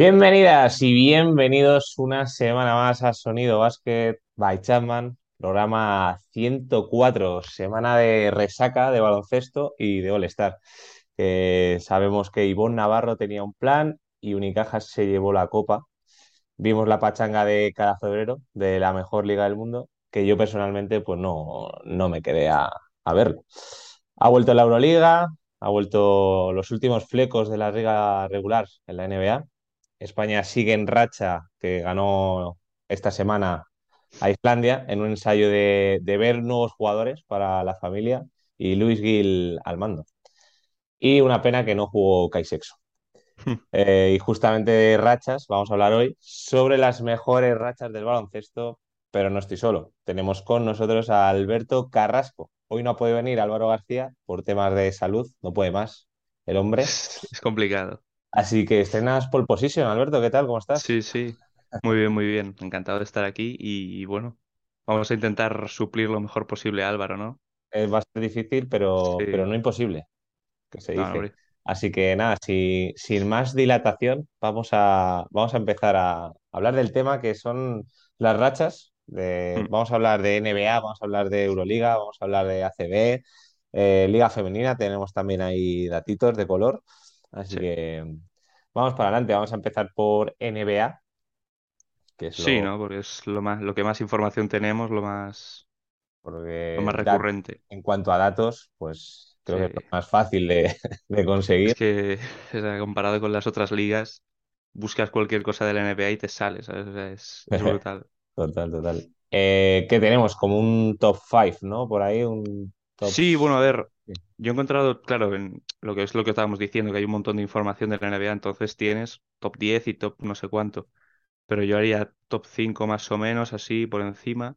Bienvenidas y bienvenidos una semana más a Sonido Basket by Chapman, programa 104, semana de resaca de baloncesto y de All-Star. Eh, sabemos que Ivonne Navarro tenía un plan y Unicaja se llevó la copa. Vimos la pachanga de cada febrero de la mejor liga del mundo, que yo personalmente pues no, no me quedé a, a verlo. Ha vuelto la Euroliga, ha vuelto los últimos flecos de la liga regular en la NBA. España sigue en racha, que ganó esta semana a Islandia en un ensayo de, de ver nuevos jugadores para la familia y Luis Gil al mando. Y una pena que no jugó Kai Sexo. Eh, y justamente de rachas, vamos a hablar hoy sobre las mejores rachas del baloncesto, pero no estoy solo. Tenemos con nosotros a Alberto Carrasco. Hoy no puede venir Álvaro García por temas de salud, no puede más el hombre. Es complicado. Así que estrenas pole position, Alberto, ¿qué tal? ¿Cómo estás? Sí, sí. Muy bien, muy bien. Encantado de estar aquí y, bueno, vamos a intentar suplir lo mejor posible a Álvaro, ¿no? Es bastante difícil, pero, pero no imposible, que se No, dice. Así que nada, si- sin más dilatación, vamos a, vamos a empezar a hablar del tema que son las rachas. De, Mm, vamos a hablar de NBA, vamos a hablar de Euroliga, vamos a hablar de ACB, eh, Liga Femenina, tenemos también ahí datitos de color. Así Sí. que vamos para adelante, vamos a empezar por NBA, que es Sí, ¿no? Porque es lo más, lo que más información tenemos, lo más, lo porque más recurrente. en cuanto a datos, pues creo que es lo más fácil de, de conseguir. Es que comparado con las otras ligas, buscas cualquier cosa de la NBA y te sale, ¿sabes? O sea, es, es brutal. Total, total. Eh, ¿qué tenemos? Como un top 5, ¿no? Por ahí, un top... Sí, bueno, a ver. Yo he encontrado, claro, en lo que es lo que estábamos diciendo, que hay un montón de información de la NBA, entonces tienes top 10 y top no sé cuánto. pero yo haría top 5 más o menos, así por encima.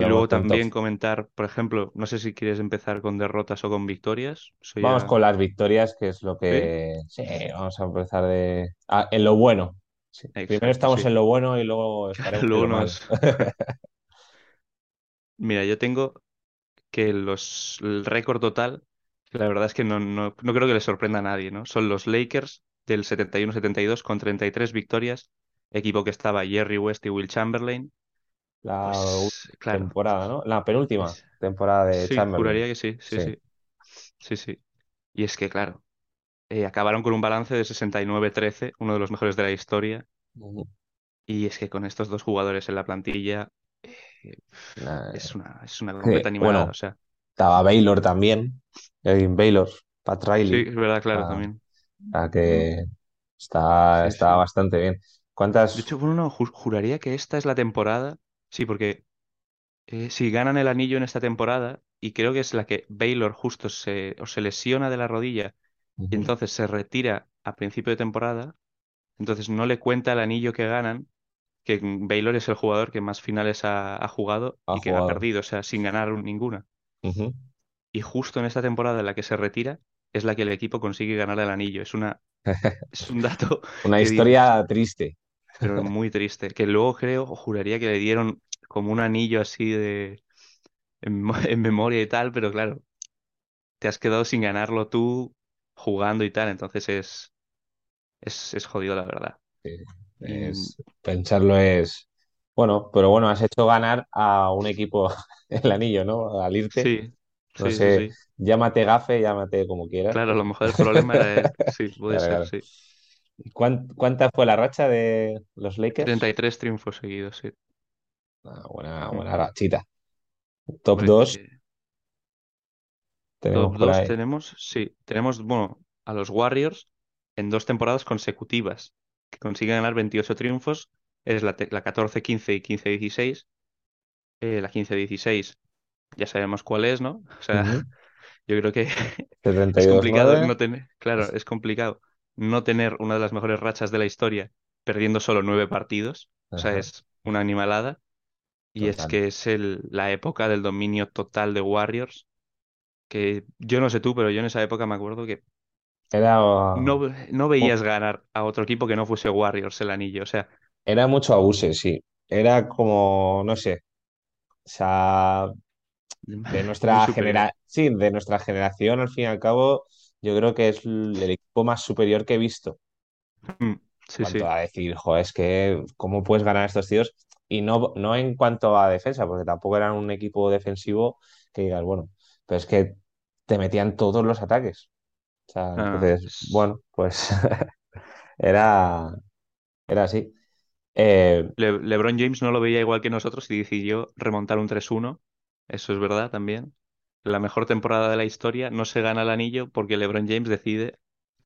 Y luego top. también comentar, por ejemplo, no sé si quieres empezar con derrotas o con victorias. Vamos ya. con las victorias, que es lo que... Sí, vamos a empezar de... Ah, en lo bueno. Sí. Primero estamos sí. en lo bueno y luego estaremos en lo nos. Mira, yo tengo que los, el récord total, la verdad es que no, no, no creo que le sorprenda a nadie, ¿no? Son los Lakers del 71-72 con 33 victorias, equipo que estaba Jerry West y Will Chamberlain. La última Pues claro, temporada, ¿no? La penúltima temporada de sí, Chamberlain. juraría que sí, sí, Sí. sí, sí, sí. Y es que, claro. eh, acabaron con un balance de 69-13, uno de los mejores de la historia. Y es que con estos dos jugadores en la plantilla eh, Nah, es una, es una completa animalada. bueno, O sea, estaba Baylor también. Baylor, Pat sí, Riley. es verdad, claro, Ah, también. que está, Sí, está sí. bastante bien. De ¿Cuántas? hecho, bueno, no, ju- juraría que esta es la temporada. Sí, porque eh, si ganan el anillo en esta temporada, y creo que es la que Baylor justo se, o se lesiona de la rodilla y entonces se retira a principio de temporada, entonces no le cuenta el anillo que ganan que Baylor es el jugador que más finales ha, ha jugado Ha y que ha perdido, o sea, sin ganar ninguna. Ujú. Y justo en esta temporada en la que se retira es la que el equipo consigue ganar el anillo. Es una, es un dato Una que dices, historia triste. pero muy triste. Que luego creo, o juraría que le dieron como un anillo así de en, mo- en memoria y tal, pero claro, te has quedado sin ganarlo tú jugando y tal, entonces es, es, es jodido la verdad. Sí, Y Es, pensarlo es. Bueno, pero bueno, has hecho ganar a un equipo el anillo, ¿no? Al irte. sí, No sí, sí, sé, sí. llámate gafe, llámate como quieras, Claro, a lo mejor el problema era él. Sí, puede Claro, ser, claro. sí. ¿Y cuán- ¿Cuánta fue la racha de los treinta Lakers? y tres triunfos seguidos, sí. Ah, buena, buena rachita. Top Hombre, 2 eh, tenemos top por 2 ahí. tenemos, sí, tenemos, bueno, a los Warriors en dos temporadas consecutivas, que consiguen ganar 28 triunfos, es la, la 14-15 y 15-16. Eh, la 15-16 ya sabemos cuál es, ¿no? O sea, yo creo que es complicado no tener, claro, es complicado no tener una de las mejores rachas de la historia perdiendo solo nueve partidos, o sea, es una animalada. Y es que es el, la época del dominio total de Warriors que yo no sé tú, pero yo en esa época me acuerdo que Era, no, no veías ganar a otro equipo que no fuese Warriors el anillo. O sea, era mucho abuse, sí. Era como, no sé, o sea, de muy nuestra superior. genera sí, de nuestra generación, al fin y al cabo, yo creo que es l- el equipo más superior que he visto. Mm, Sí, cuanto sí. a decir, joder, es que, ¿cómo puedes ganar a estos tíos? Y no, no en cuanto a defensa, porque tampoco eran un equipo defensivo que digas, bueno, pero es que te metían todos los ataques. O sea, Ah, entonces, es- bueno, pues era, era así. Eh, Le- LeBron James no lo veía igual que nosotros y decidió remontar un 3-1. Eso es verdad también. La mejor temporada de la historia no se gana el anillo porque LeBron James decide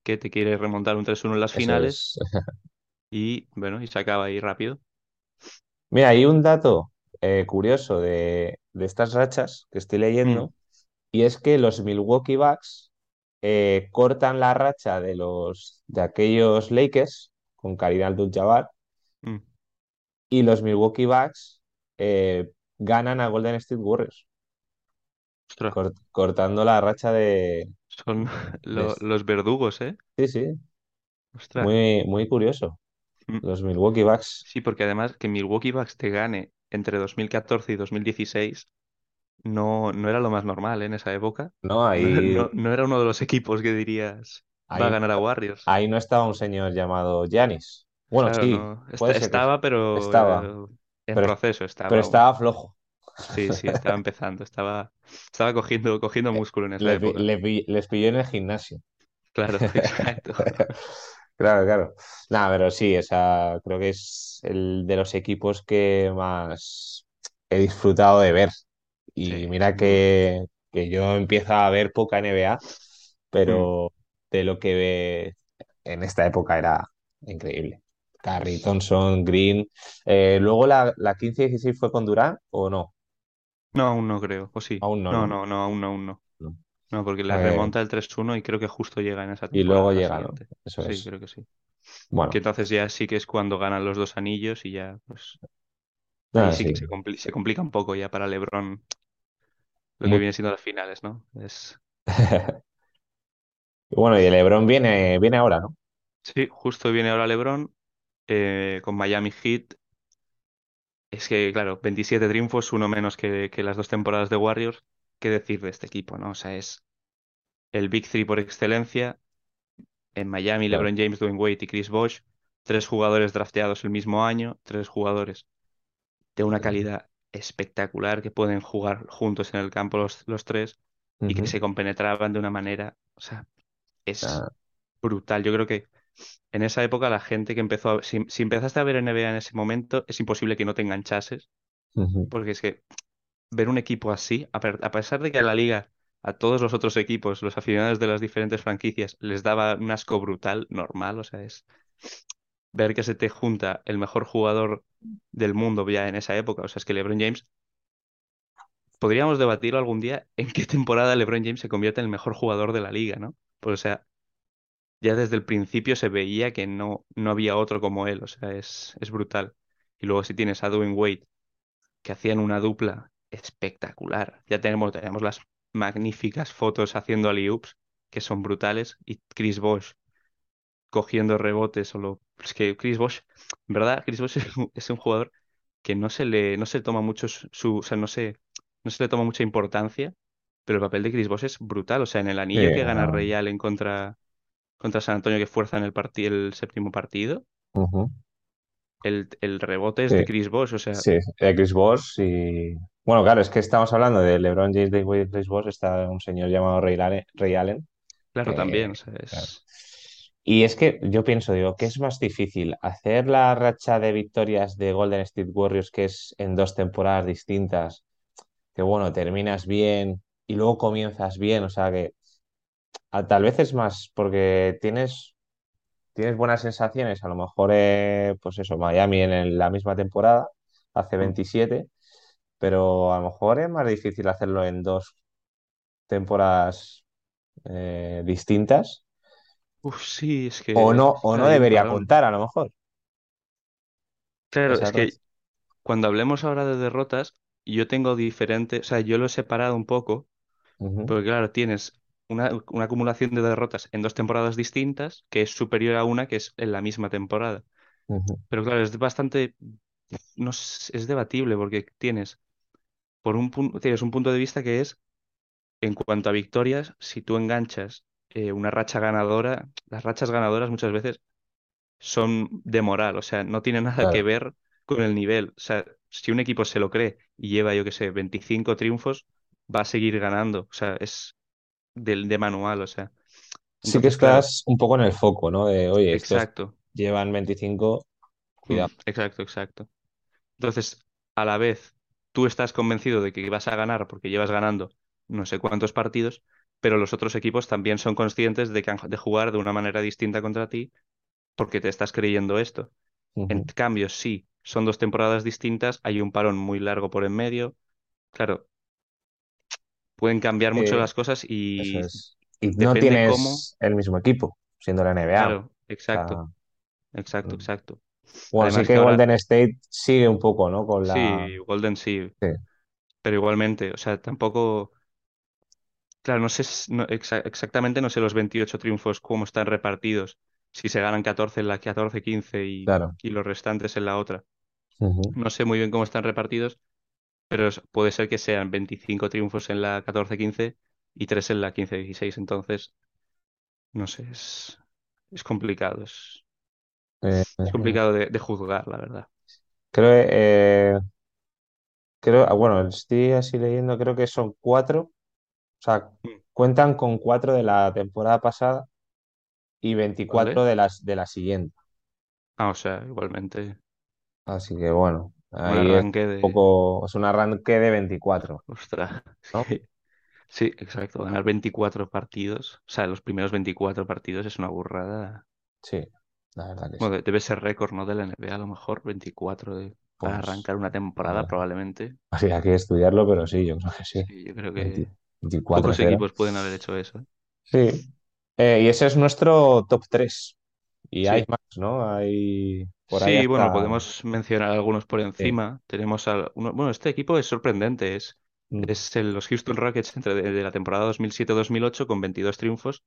que te quiere remontar un 3-1 en las finales es. y bueno, y se acaba ahí rápido. Mira, hay un dato eh, curioso de, de estas rachas que estoy Mm, leyendo, y es que los Milwaukee Bucks eh, cortan la racha de los de aquellos Lakers con Kareem Abdul-Jabbar mm. y los Milwaukee Bucks eh, ganan a Golden State Warriors, cort- cortando la racha de, son de- los verdugos, ¿eh? Sí, sí, Ostras. muy, muy curioso. Mm. Los Milwaukee Bucks, Sí, porque además que Milwaukee Bucks te gane entre 2014 y 2016 no, no era lo más normal, ¿eh? en esa época. ¿no? No, Ahí, no, no era uno de los equipos que dirías va a ganar a Warriors. ahí no estaba un señor llamado Giannis. Bueno, Claro, sí, no. Esta- puede ser que estaba, pero estaba, eh, en pero, proceso pero estaba aún. estaba flojo. Sí, sí, estaba empezando. Estaba, estaba cogiendo, cogiendo músculo en esa Le pi- época. les pilló en el gimnasio. Claro, exacto. Claro, claro. Nada, pero sí, esa, creo que es el de los equipos que más he disfrutado de ver. Sí, Y mira que, que yo empiezo a ver poca NBA, Mm. pero de lo que ve en esta época era increíble. Curry, Thompson, Green. Eh, luego la, la 15-16 fue con Durant o no? No, aún no creo. ¿O sí? Aún no, No, ¿no? no, no, aún no, aún no. No. No, porque le Eh, remonta el 3-1 y creo que justo llega en esa y luego temporada, la llega, ¿no? Eso Sí, es. creo que sí. Que Bueno, entonces ya sí que es cuando ganan los dos anillos y ya, pues ahí nada, sí que sí. se, compli- se complica un poco ya para LeBron lo que Muy- viene siendo las finales, ¿no? Es... Bueno, y LeBron viene, viene ahora, ¿no? Sí, justo viene ahora LeBron eh, con Miami Heat. Es que, claro, 27 triunfos, uno menos que, que las dos temporadas de Warriors. ¿Qué decir de este equipo, no? O sea, es el Big Three por excelencia. En Miami, Claro. LeBron James, Dwayne Wade y Chris Bosh. Tres jugadores drafteados el mismo año, tres jugadores de una calidad espectacular que pueden jugar juntos en el campo los, los tres y que se compenetraban de una manera, o sea, es brutal. Yo creo que en esa época la gente que empezó a, si, si empezaste a ver NBA en ese momento, es imposible que no te enganchases, porque es que ver un equipo así, a, a pesar de que a la liga, a todos los otros equipos, los aficionados de las diferentes franquicias, les daba un asco brutal, normal, o sea, es ver que se te junta el mejor jugador del mundo ya en esa época, o sea, es que LeBron James, podríamos debatirlo algún día en qué temporada LeBron James se convierte en el mejor jugador de la liga, ¿no? Pues, o sea, ya desde el principio se veía que no, no había otro como él, o sea, es, es brutal. Y luego si tienes a Dwayne Wade, que hacían una dupla espectacular, ya tenemos, tenemos las magníficas fotos haciendo alley-oops, que son brutales, y Chris Bosh cogiendo rebotes, solo, es que Chris Bosh, en verdad, Chris Bosh es un, es un jugador que no se le, no se toma mucho su, o sea, no se, no se le toma mucha importancia, pero el papel de Chris Bosh es brutal, o sea, en el anillo que gana ah, Ray Allen contra contra San Antonio que fuerza en el partido el séptimo partido, el, el rebote es Sí, de Chris Bosh, o sea, sí, de Chris Bosh y... Bueno, claro, es que estamos hablando de LeBron James, de Wade, Chris Bosh, está un señor llamado Ray Allen, Ray Allen, claro, que... también, o sea, claro. es... Y es que yo pienso, digo, ¿qué es más difícil? ¿Hacer la racha de victorias de Golden State Warriors, que es en dos temporadas distintas, que bueno, terminas bien y luego comienzas bien? O sea que tal vez es más porque tienes tienes buenas sensaciones, a lo mejor, eh, pues eso, Miami en el- la misma temporada, hace mm. 27, pero a lo mejor es más difícil hacerlo en dos temporadas eh, distintas, Uf, sí, es o que no, o no ahí un debería contar, a lo mejor, Claro, es que cuando hablemos ahora de derrotas, yo tengo diferente, o sea, yo lo he separado un poco, porque claro, tienes una, una acumulación de derrotas en dos temporadas distintas que es superior a una que es en la misma temporada. Pero claro, es bastante, no es debatible porque tienes, por un tienes un punto de vista que es En cuanto a victorias, si tú enganchas eh, una racha ganadora, las rachas ganadoras muchas veces son de moral, o sea, no tiene nada que ver con el nivel. O sea, si un equipo se lo cree y lleva, yo qué sé, 25 triunfos, va a seguir ganando. O sea, es del de manual, o sea. Sí que claro, estás un poco en el foco, ¿no? De, oye, estos exacto. llevan 25, Mm, cuidado. exacto, exacto. Entonces, a la vez, tú estás convencido de que vas a ganar porque llevas ganando no sé cuántos partidos, pero los otros equipos también son conscientes de que han de jugar de una manera distinta contra ti porque te estás creyendo esto. En cambio, sí, son dos temporadas distintas, hay un parón muy largo por en medio. Claro, pueden cambiar mucho Sí, las cosas y es. Y no cómo. tienes el mismo equipo, siendo la NBA. O Claro, sea, exacto, exacto, mm. exacto. bueno, sí Además que que ahora, Golden State sigue un poco, ¿no? Con la... sí, Golden sí, Sí, pero igualmente, o sea, tampoco. Claro, no sé s- no, exa- exactamente, no sé los 28 triunfos cómo están repartidos, si se ganan 14 en la 14-15 y, claro. y los restantes en la otra. No sé muy bien cómo están repartidos, pero puede ser que sean 25 triunfos en la 14-15 y 3 en la 15-16. Entonces, no sé, es, es complicado, es, Eh, es complicado de, de juzgar, la verdad. creo, eh, creo, ah, bueno, estoy así leyendo, creo que son cuatro, o sea, Mm, cuentan con cuatro de la temporada pasada y veinticuatro ¿Vale? de las de la siguiente. Ah, o sea, igualmente, Así que bueno, ahí es un arranque de... poco, es un arranque de 24, Ostras, ¿no? sí, sí, exacto, ganar 24 partidos, o sea, los primeros 24 partidos es una burrada. Sí, la verdad que sí. Bueno, de- debe ser récord, ¿no? De la NBA, a lo mejor, 24 de, para Pues, arrancar una temporada, eh, probablemente. habría que estudiarlo, pero sí, yo creo que sí. Sí, yo creo 20 que 24 pocos equipos pueden haber hecho eso, ¿eh? Sí. Eh, y ese es nuestro top 3. Y hay más, ¿no? Hay por ahí Sí, bueno, podemos mencionar algunos por sí. encima. Tenemos al, uno- bueno, este equipo es sorprendente, es, Mm, es el- los Houston Rockets entre de, de la temporada 2007-2008 con 22 triunfos,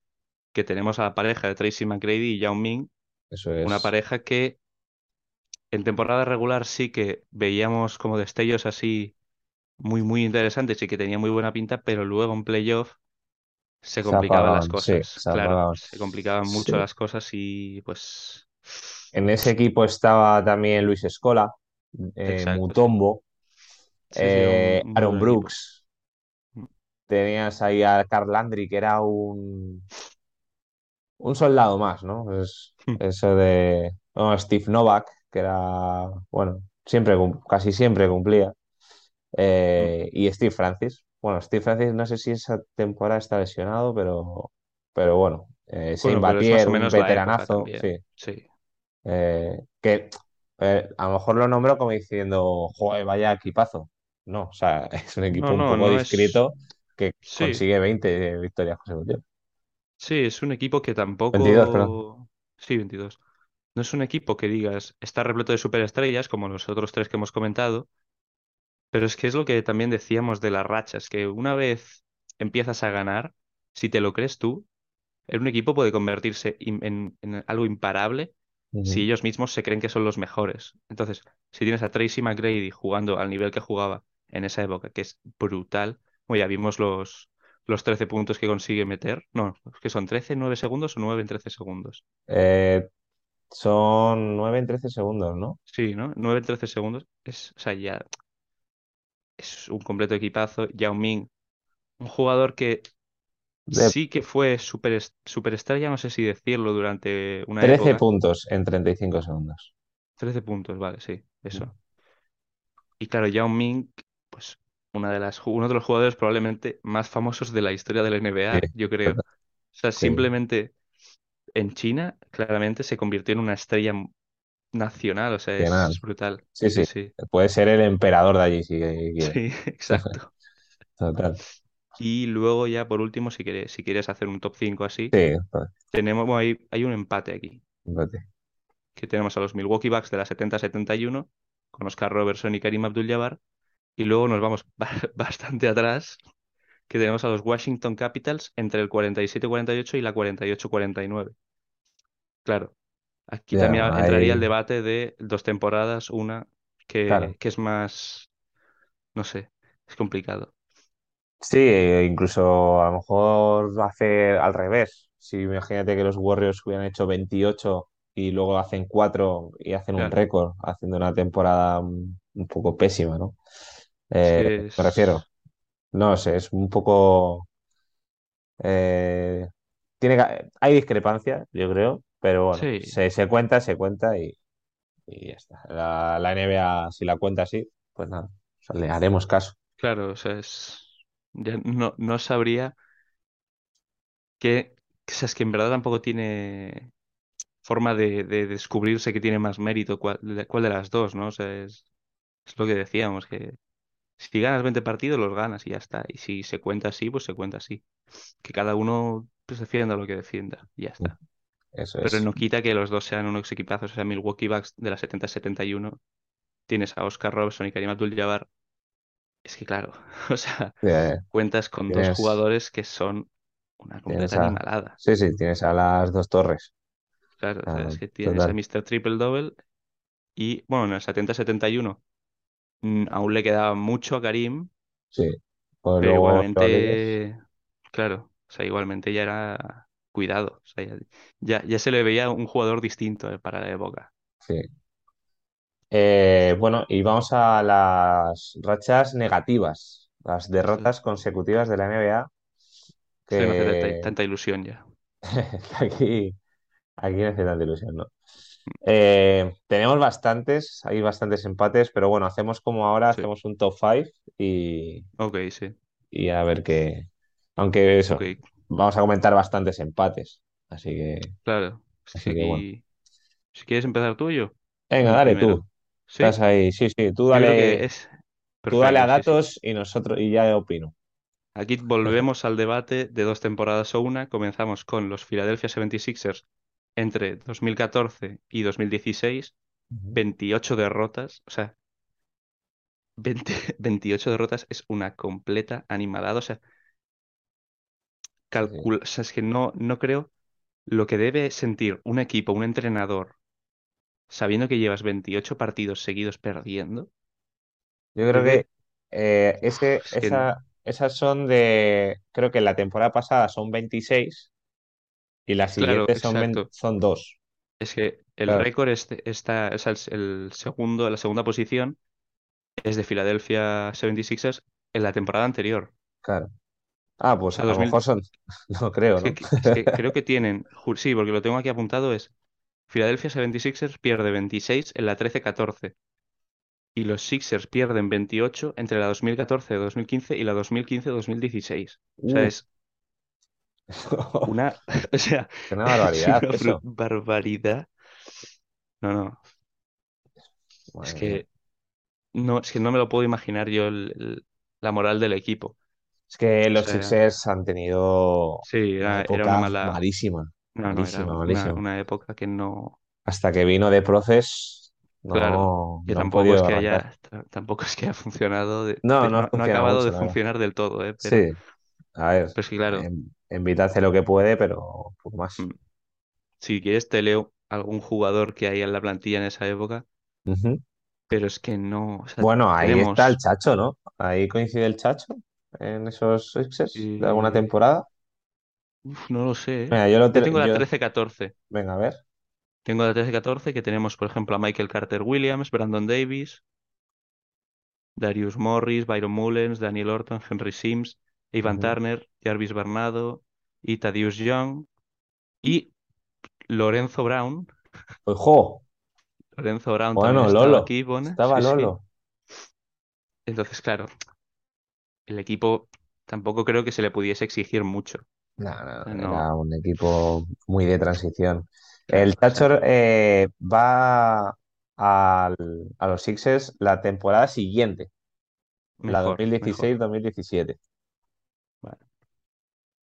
que tenemos a la pareja de Tracy McGrady y Yao Ming, Eso una es. pareja que en temporada regular sí que veíamos como destellos así muy, muy interesantes y que tenía muy buena pinta, pero luego en playoff se Se complicaban las sí, cosas. se Claro, apagaban. se complicaban Sí. mucho las cosas y pues... En ese equipo estaba también Luis Escola, eh, Exacto. Mutombo, Sí, un eh, un Aaron equipo. Brooks. Tenías ahí a Carl Landry, que era un, un soldado más, ¿no? Es, eso de bueno, Steve Novak, que era, bueno, siempre, casi siempre cumplía. Eh, y Steve Francis. Bueno, Steve Francis no sé si esa temporada está lesionado, pero, pero bueno, eh, Shane Bueno, o un veteranazo, sí, Sí. eh, que eh, a lo mejor lo nombro como diciendo, joder, vaya equipazo. No, o sea, es un equipo No, un poco no es... discreto que Sí, consigue 20 victorias consecutivas. sí, es un equipo que 22, perdón. tampoco... Sí, 22. No es un equipo que digas, está repleto de superestrellas, como los otros tres que hemos comentado, pero es que es lo que también decíamos de las rachas, que una vez empiezas a ganar, si te lo crees tú, un equipo puede convertirse in- en, en algo imparable si ellos mismos se creen que son los mejores. Entonces, si tienes a Tracy McGrady jugando al nivel que jugaba en esa época, que es brutal, bueno, ya vimos los, los 13 puntos que consigue meter, no, que son 13 en 9 segundos o 9 en 13 segundos. Eh, son 9 en 13 segundos, ¿no? Sí, ¿no? 9 en 13 segundos es, o sea, ya es un completo equipazo. Yao Ming, un jugador que De sí que fue super, superestrella, no sé si decirlo, durante una 13 época. puntos en 35 segundos. 13 puntos, vale, sí, eso. Y claro, Yao Ming, pues una de las, uno de los jugadores probablemente más famosos de la historia de la Sí, NBA, yo creo. O sea, sí. simplemente en China, claramente se convirtió en una estrella nacional, o sea, es, brutal. Sí, Sí. Puede ser el emperador de allí si quiere. Sí, exacto. Total. Y luego ya por último, si quieres, si quieres hacer un top 5 así, Sí, joder, tenemos, bueno, hay, hay un empate aquí, fíjate. que tenemos a los Milwaukee Bucks de la 70-71, con Oscar Robertson y Karim Abdul-Jabbar, y luego nos vamos ba- bastante atrás que tenemos a los Washington Capitals entre el 47-48 y la 48-49. Claro, aquí también entraría el debate de dos temporadas, una Claro. que, que es más, no sé, es complicado. Sí, e incluso a lo mejor hacer al revés. Si imagínate que los Warriors hubieran hecho 28 y luego hacen cuatro y hacen un récord, haciendo una temporada un, poco pésima, ¿no? es Eh, me refiero, no sé, es un poco... eh, tiene, que- hay discrepancias, yo creo, pero bueno, Sí, se, se cuenta, se cuenta y, y ya está. La, la NBA, si la cuenta así, pues nada, o sea, le haremos caso. claro, o sea, es... Ya no, no sabría que... O sea, es que en verdad tampoco tiene forma de, de descubrirse que tiene más mérito cuál, de cuál de las dos, ¿no? O sea, es, es lo que decíamos, que si ganas 20 partidos, los ganas y ya está. Y si se cuenta así, pues se cuenta así. Que cada uno pues, defienda lo que defienda y ya está. Eso Pero es. no quita que los dos sean unos equipazos. O sea, Milwaukee Bucks de la 70-71, tienes a Oscar Robertson y Karim Abdul-Jabbar. Es que claro, o sea, cuentas con dos jugadores que son una completa a... animalada. Sí, sí, tienes a las dos torres. Claro, o sea, Ah, es que tienes a. Mr. Triple Double y, bueno, en el 70-71 mm, aún le quedaba mucho a Karim, Sí. Pues pero luego igualmente, claro, o sea, igualmente ya era cuidado. O sea, ya, ya, se le veía un jugador distinto eh, para la época. Sí. Eh, bueno, y vamos a las rachas negativas, las derrotas consecutivas de la NBA, esto no hace tanta, que tanta ilusión ya. aquí, aquí no hace tanta ilusión, ¿no? Eh, tenemos bastantes, hay bastantes empates, pero bueno, hacemos como ahora, Sí, hacemos un top 5 y, ok, sí, y a ver qué. Aunque eso, vamos a comentar bastantes empates, así que, claro. Así que bueno. si quieres empezar tú o yo, Venga, dale tú. Estás ahí, sí, sí, tú dale, es tú dale a perfecto, sí, sí. datos y nosotros, y ya opino. Aquí volvemos al debate de dos temporadas o una. Comenzamos con los Philadelphia 76ers entre 2014 y 2016, Ujú. 28 derrotas, o sea, 20 28 derrotas es una completa animalada, o sea, Sí, sí. calcula, o sea, es que no, no creo lo que debe sentir un equipo, un entrenador, sabiendo que llevas 28 partidos seguidos perdiendo, Yo creo que eh, ese, es que esa, esas son de, creo que la temporada pasada son 26 y la Claro, siguiente son, 20 exacto. son dos Es que el Claro, récord es está, el segundo, la segunda posición es de Philadelphia 76ers en la temporada anterior. claro. Ah, pues sea, a lo 2000, mejor son, no creo, es ¿no? que, es que creo que tienen, sí, porque lo tengo aquí apuntado, es Philadelphia 76ers pierde 26 en la 13-14 y los Sixers pierden 28 entre la 2014-2015 y la 2015-2016. O sea, Uh, es una, o sea, una es barbaridad una eso. barbaridad. No, no, es Madre mía. que No, es que no me lo puedo imaginar yo el- el- la moral del equipo. Es que O los sea, Sixers han tenido sí, una era, era una época mala. malísima, No, no, era malísima, una, malísima. una época que no. Hasta que vino de Proces, Claro, no, no han tampoco es que haya. ta- Tampoco es que haya funcionado. de- No, no ha acabado mucho, de funcionar del todo, ¿eh? Pero, Sí, a ver, pero es que, claro, en, en Vita hace lo que puede, pero poco más. mm, si quieres te leo algún jugador que hay en la plantilla en esa época, pero es que no. O sea, Bueno, ahí está el tenemos. Chacho, ¿no? Ahí coincide el Chacho en esos Sixers de alguna eh, temporada. uf, no lo sé, ¿eh? Venga, yo lo Yo te- tengo la yo, 13-14. venga, a ver. Tengo la 13-14 que tenemos, por ejemplo, a Michael Carter Williams, Brandon Davis. Darius Morris, Byron Mullens, Daniel Orton, Henry Sims, Ivan Ujú. Turner, Jarvis Bernardo y Thaddeus Young y Lorenzo Brown. Ojo, Lorenzo Brown también bueno, estaba Lolo, aquí, estaba Sí, sí. Lolo. Entonces, claro, el equipo tampoco creo que se le pudiese exigir mucho. No, no, Eh, era No, un equipo muy de transición. El sea, eh, va al- a los Sixers la temporada siguiente, la mejor, mejor. 2016-2017. Vale,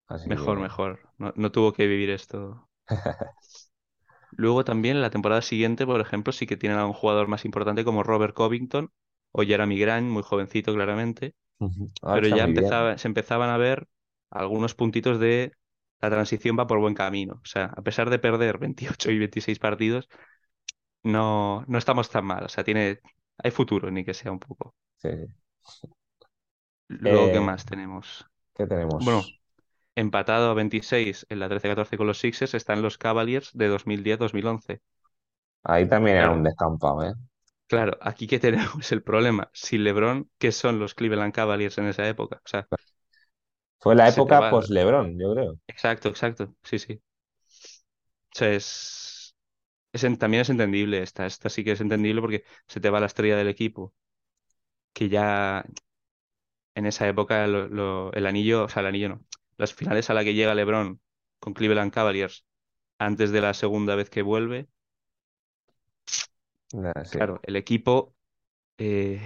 Así mejor, que, mejor. No, no tuvo que vivir esto. Luego también la temporada siguiente, por ejemplo, sí que tienen a un jugador más importante como Robert Covington o Jeremy Grant, muy jovencito claramente Ah, pero ya empezaba, se empezaban a ver algunos puntitos de la transición va por buen camino. O sea, a pesar de perder 28 y 26 partidos, no, no estamos tan mal. O sea, tiene, hay futuro, ni que sea un poco. Sí. Luego, ¿qué Eh, más tenemos? ¿qué Bueno, tenemos? empatado a 26 en la 13-14 con los Sixers están los Cavaliers de 2010-2011. Ahí también era un descampado, ¿eh? Claro, aquí que tenemos el problema. Sin LeBron, ¿qué son los Cleveland Cavaliers en esa época? O sea, Fue la época va. post-LeBron, yo creo. Exacto, exacto. Sí, sí. O sea, es, es en- también es entendible esta. Esta sí que es entendible porque se te va la estrella del equipo. Que ya en esa época lo- lo- el anillo, o sea, el anillo no. Las finales a la que llega LeBron con Cleveland Cavaliers antes de la segunda vez que vuelve, Nah, sí. claro, el equipo, eh,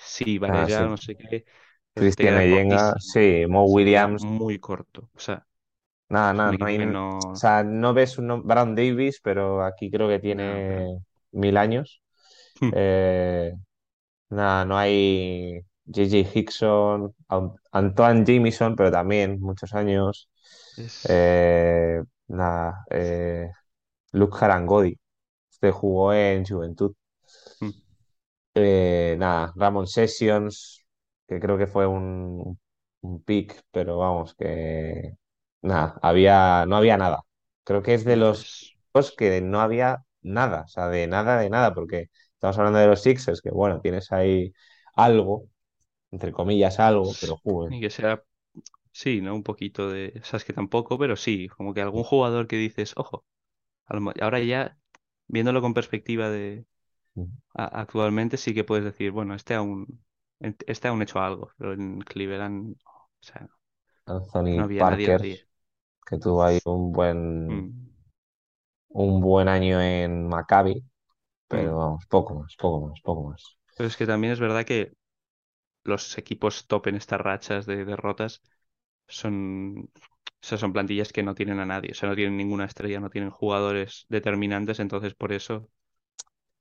sí, Ah, sí. Varela, no sé qué, pero te Christian queda Eyenga, cortísimo. sí, Mo Se te queda Williams, muy corto. O sea, nada, es un nada, no equipo hay, que o no. sea, no ves un nom- Brown Davis, pero aquí creo que No, tiene mil años. Eh, nada, no hay J.J. Hickson, An- Antoine Jamison, pero también muchos años. Es. Eh, nada, eh, Luke Harangodi, jugó en Juventud. mm, Eh, nada, Ramon Sessions, que creo que fue un, un pick, pero vamos, que nada, había, no había nada. Creo que es de los que no había nada, o sea, de nada, de nada, porque estamos hablando de los Sixers, que bueno, tienes ahí algo, entre comillas algo, pero joder. Ni que sea. Sí, ¿no? Un poquito de. O sea, es que tampoco, pero sí, como que algún jugador que dices, ojo, ahora ya, viéndolo con perspectiva de a- actualmente, sí que puedes decir, bueno, este aún, este aún hecho algo, pero en Cleveland, o sea, no Anthony había nadie, Parker, nadie. que tuvo ahí un buen, Mm, un buen año en Maccabi, mm. pero vamos, poco más, poco más, poco más. Pero es que también es verdad que los equipos top en estas rachas de derrotas son, o sea, son plantillas que no tienen a nadie, o sea, no tienen ninguna estrella, no tienen jugadores determinantes, entonces por eso,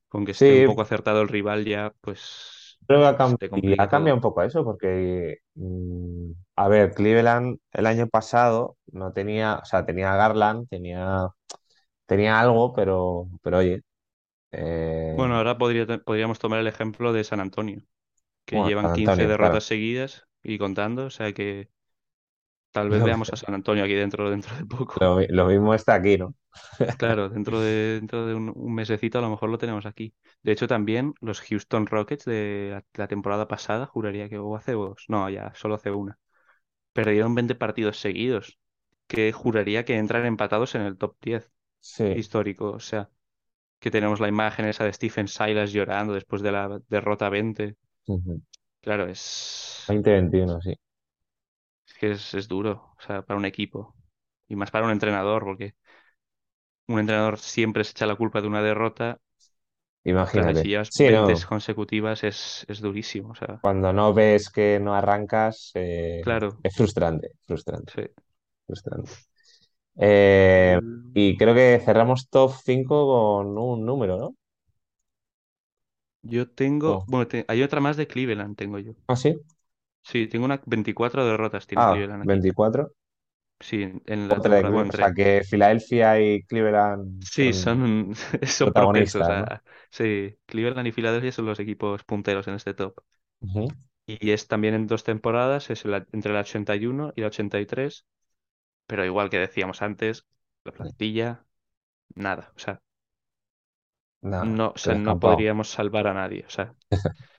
con que esté un poco acertado el rival ya, pues Creo que ha, cambiado un poco eso, porque, mm, a ver, Cleveland el año pasado no tenía, o sea, tenía Garland, tenía, tenía algo, pero, pero oye, Bueno, eh, ahora podría, podríamos tomar el ejemplo de San Antonio, que bueno, llevan 15 Antonio, claro. derrotas seguidas y contando, o sea que tal vez veamos a San Antonio aquí dentro, dentro de poco. lo- lo mismo está aquí, ¿no? Claro, dentro de, dentro de un, un mesecito a lo mejor lo tenemos aquí. De hecho, también los Houston Rockets de la, la temporada pasada, juraría que hubo hace dos, no, ya, solo hace una. Perdieron 20 partidos seguidos, que juraría que entran empatados en el top 10 Sí, histórico. O sea, que tenemos la imagen esa de Stephen Silas llorando después de la derrota 20. ujú. Claro, es, 2021, sí. Que es, es duro, o sea, para un equipo. Y más para un entrenador, porque un entrenador siempre se echa la culpa de una derrota Claro, Imagínate. si llevas Sí, 20 no, consecutivas es, es durísimo. O sea, cuando no ves que no arrancas, eh, claro, es frustrante, frustrante, sí. frustrante. Eh, Mm, y creo que cerramos top 5 con un número, ¿no? Yo tengo, Oh. bueno, te- hay otra más de Cleveland, tengo yo. ¿Ah, sí? Sí, tengo una 24 derrotas, tiene Ah, Cleveland aquí. 24. Sí, en la Otra de temporada, bueno, Cleveland. O sea, entre... que Filadelfia y Cleveland Sí, son son, son propensos protagonistas, ¿no? a... Sí, Cleveland y Filadelfia son los equipos punteros en este top. Ujú. Y es también en dos temporadas, es entre la 81 y la 83, pero igual que decíamos antes, la plantilla, nada. O sea, Nada, no, o sea, no descampado. podríamos salvar a nadie. O sea,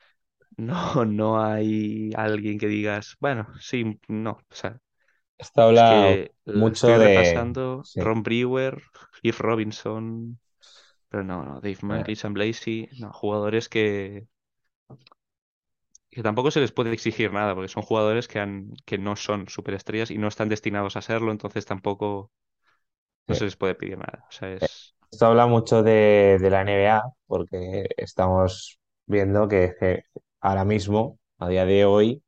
no, no hay alguien que digas, bueno, sí, no. O sea, Esto es habla que lo estoy mucho de... repasando, Sí. Ron Brewer, Heath Robinson, pero no, no, Dave eh, Money, Sam Blasey, no, jugadores que, que tampoco se les puede exigir nada, porque son jugadores que han, que no son superestrellas y no están destinados a serlo, entonces tampoco no sí. se les puede pedir nada. O sea, es, Esto habla mucho de, de la NBA porque estamos viendo que, que ahora mismo, a día de hoy,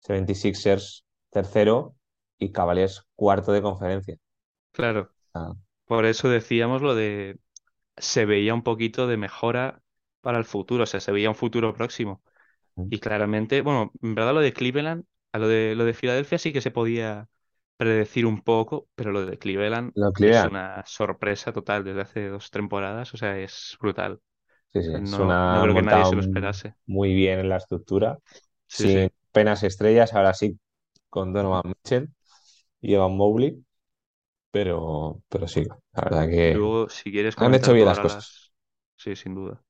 76ers tercero y Cavaliers cuarto de conferencia. claro, Ah, por eso decíamos lo de se veía un poquito de mejora para el futuro, o sea, se veía un futuro próximo. mm. Y claramente, bueno, en verdad lo de Cleveland, a lo de lo de Filadelfia sí que se podía predecir un poco, pero lo de Cleveland Lo es Cleveland, una sorpresa total desde hace dos temporadas, o sea, es brutal. Sí, sí, no, no una creo que nadie montado se lo esperase. muy bien en la estructura, Sí, sin sí. penas estrellas, ahora sí con Donovan Mitchell y Evan Mobley, pero, pero sí, la verdad que luego, si quieres, han hecho bien las cosas. las, sí, sin duda.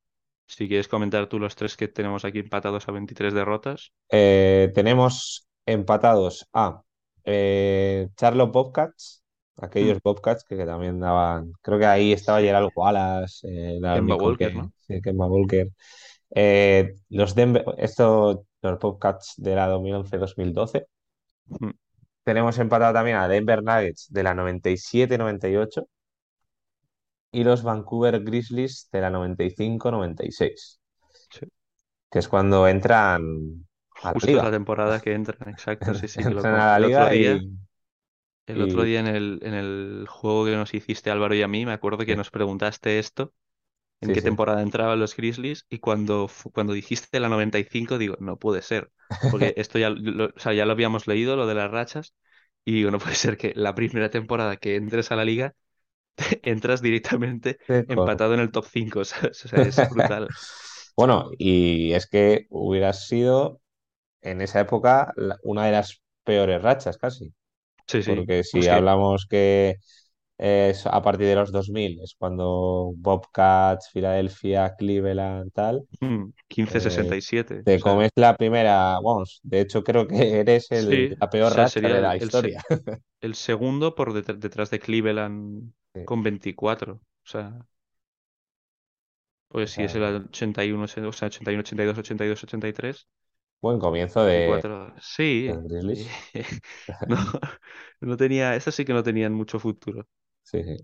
Si quieres comentar tú los tres que tenemos aquí empatados a 23 derrotas. Eh, tenemos empatados a eh, Charlotte Bobcats, aquellos Bobcats que, que también daban. Creo que ahí estaba. Gerald Wallace, eh, Kemba Walker. ¿no? Sí, Kemba Walker. Eh, los Denver, esto, los Bobcats de la 2011-2012. Hmm, Tenemos empatado también a Denver Nuggets de la 97-98 y los Vancouver Grizzlies de la 95-96, sí. que es cuando entran a la Justo es liga. la temporada que entran, exacto, sí, sí, Entran a la liga y, el otro día en el, en el juego que nos hiciste Álvaro y a mí, me acuerdo que sí, nos preguntaste esto, en sí, qué sí. temporada entraban los Grizzlies, y cuando, cuando dijiste la 95 digo, no puede ser, porque esto ya lo, o sea, ya lo habíamos leído, lo de las rachas, y digo, no puede ser que la primera temporada que entres a la liga, entras directamente empatado en el top 5, ¿sabes? O sea, es brutal. Bueno, y es que hubiera sido en esa época una de las peores rachas casi, Sí, sí, porque si hablamos que es a partir de los 2000 es cuando Bobcats, Filadelfia, Cleveland, tal, mm, eh, 15-67, o te sea, comes la primera, vamos, de hecho creo que eres el, sí, la o peor sea, racha sería de el, la el, historia. el segundo por detr- detrás de Cleveland Sí, con 24. O sea, o pues si es el sea, 81, se- o sea, 81, 82, 82, 83, buen comienzo de 24. Sí, los sí. Grizzlies. No, no tenía, eso sí que no tenían mucho futuro. Sí, sí.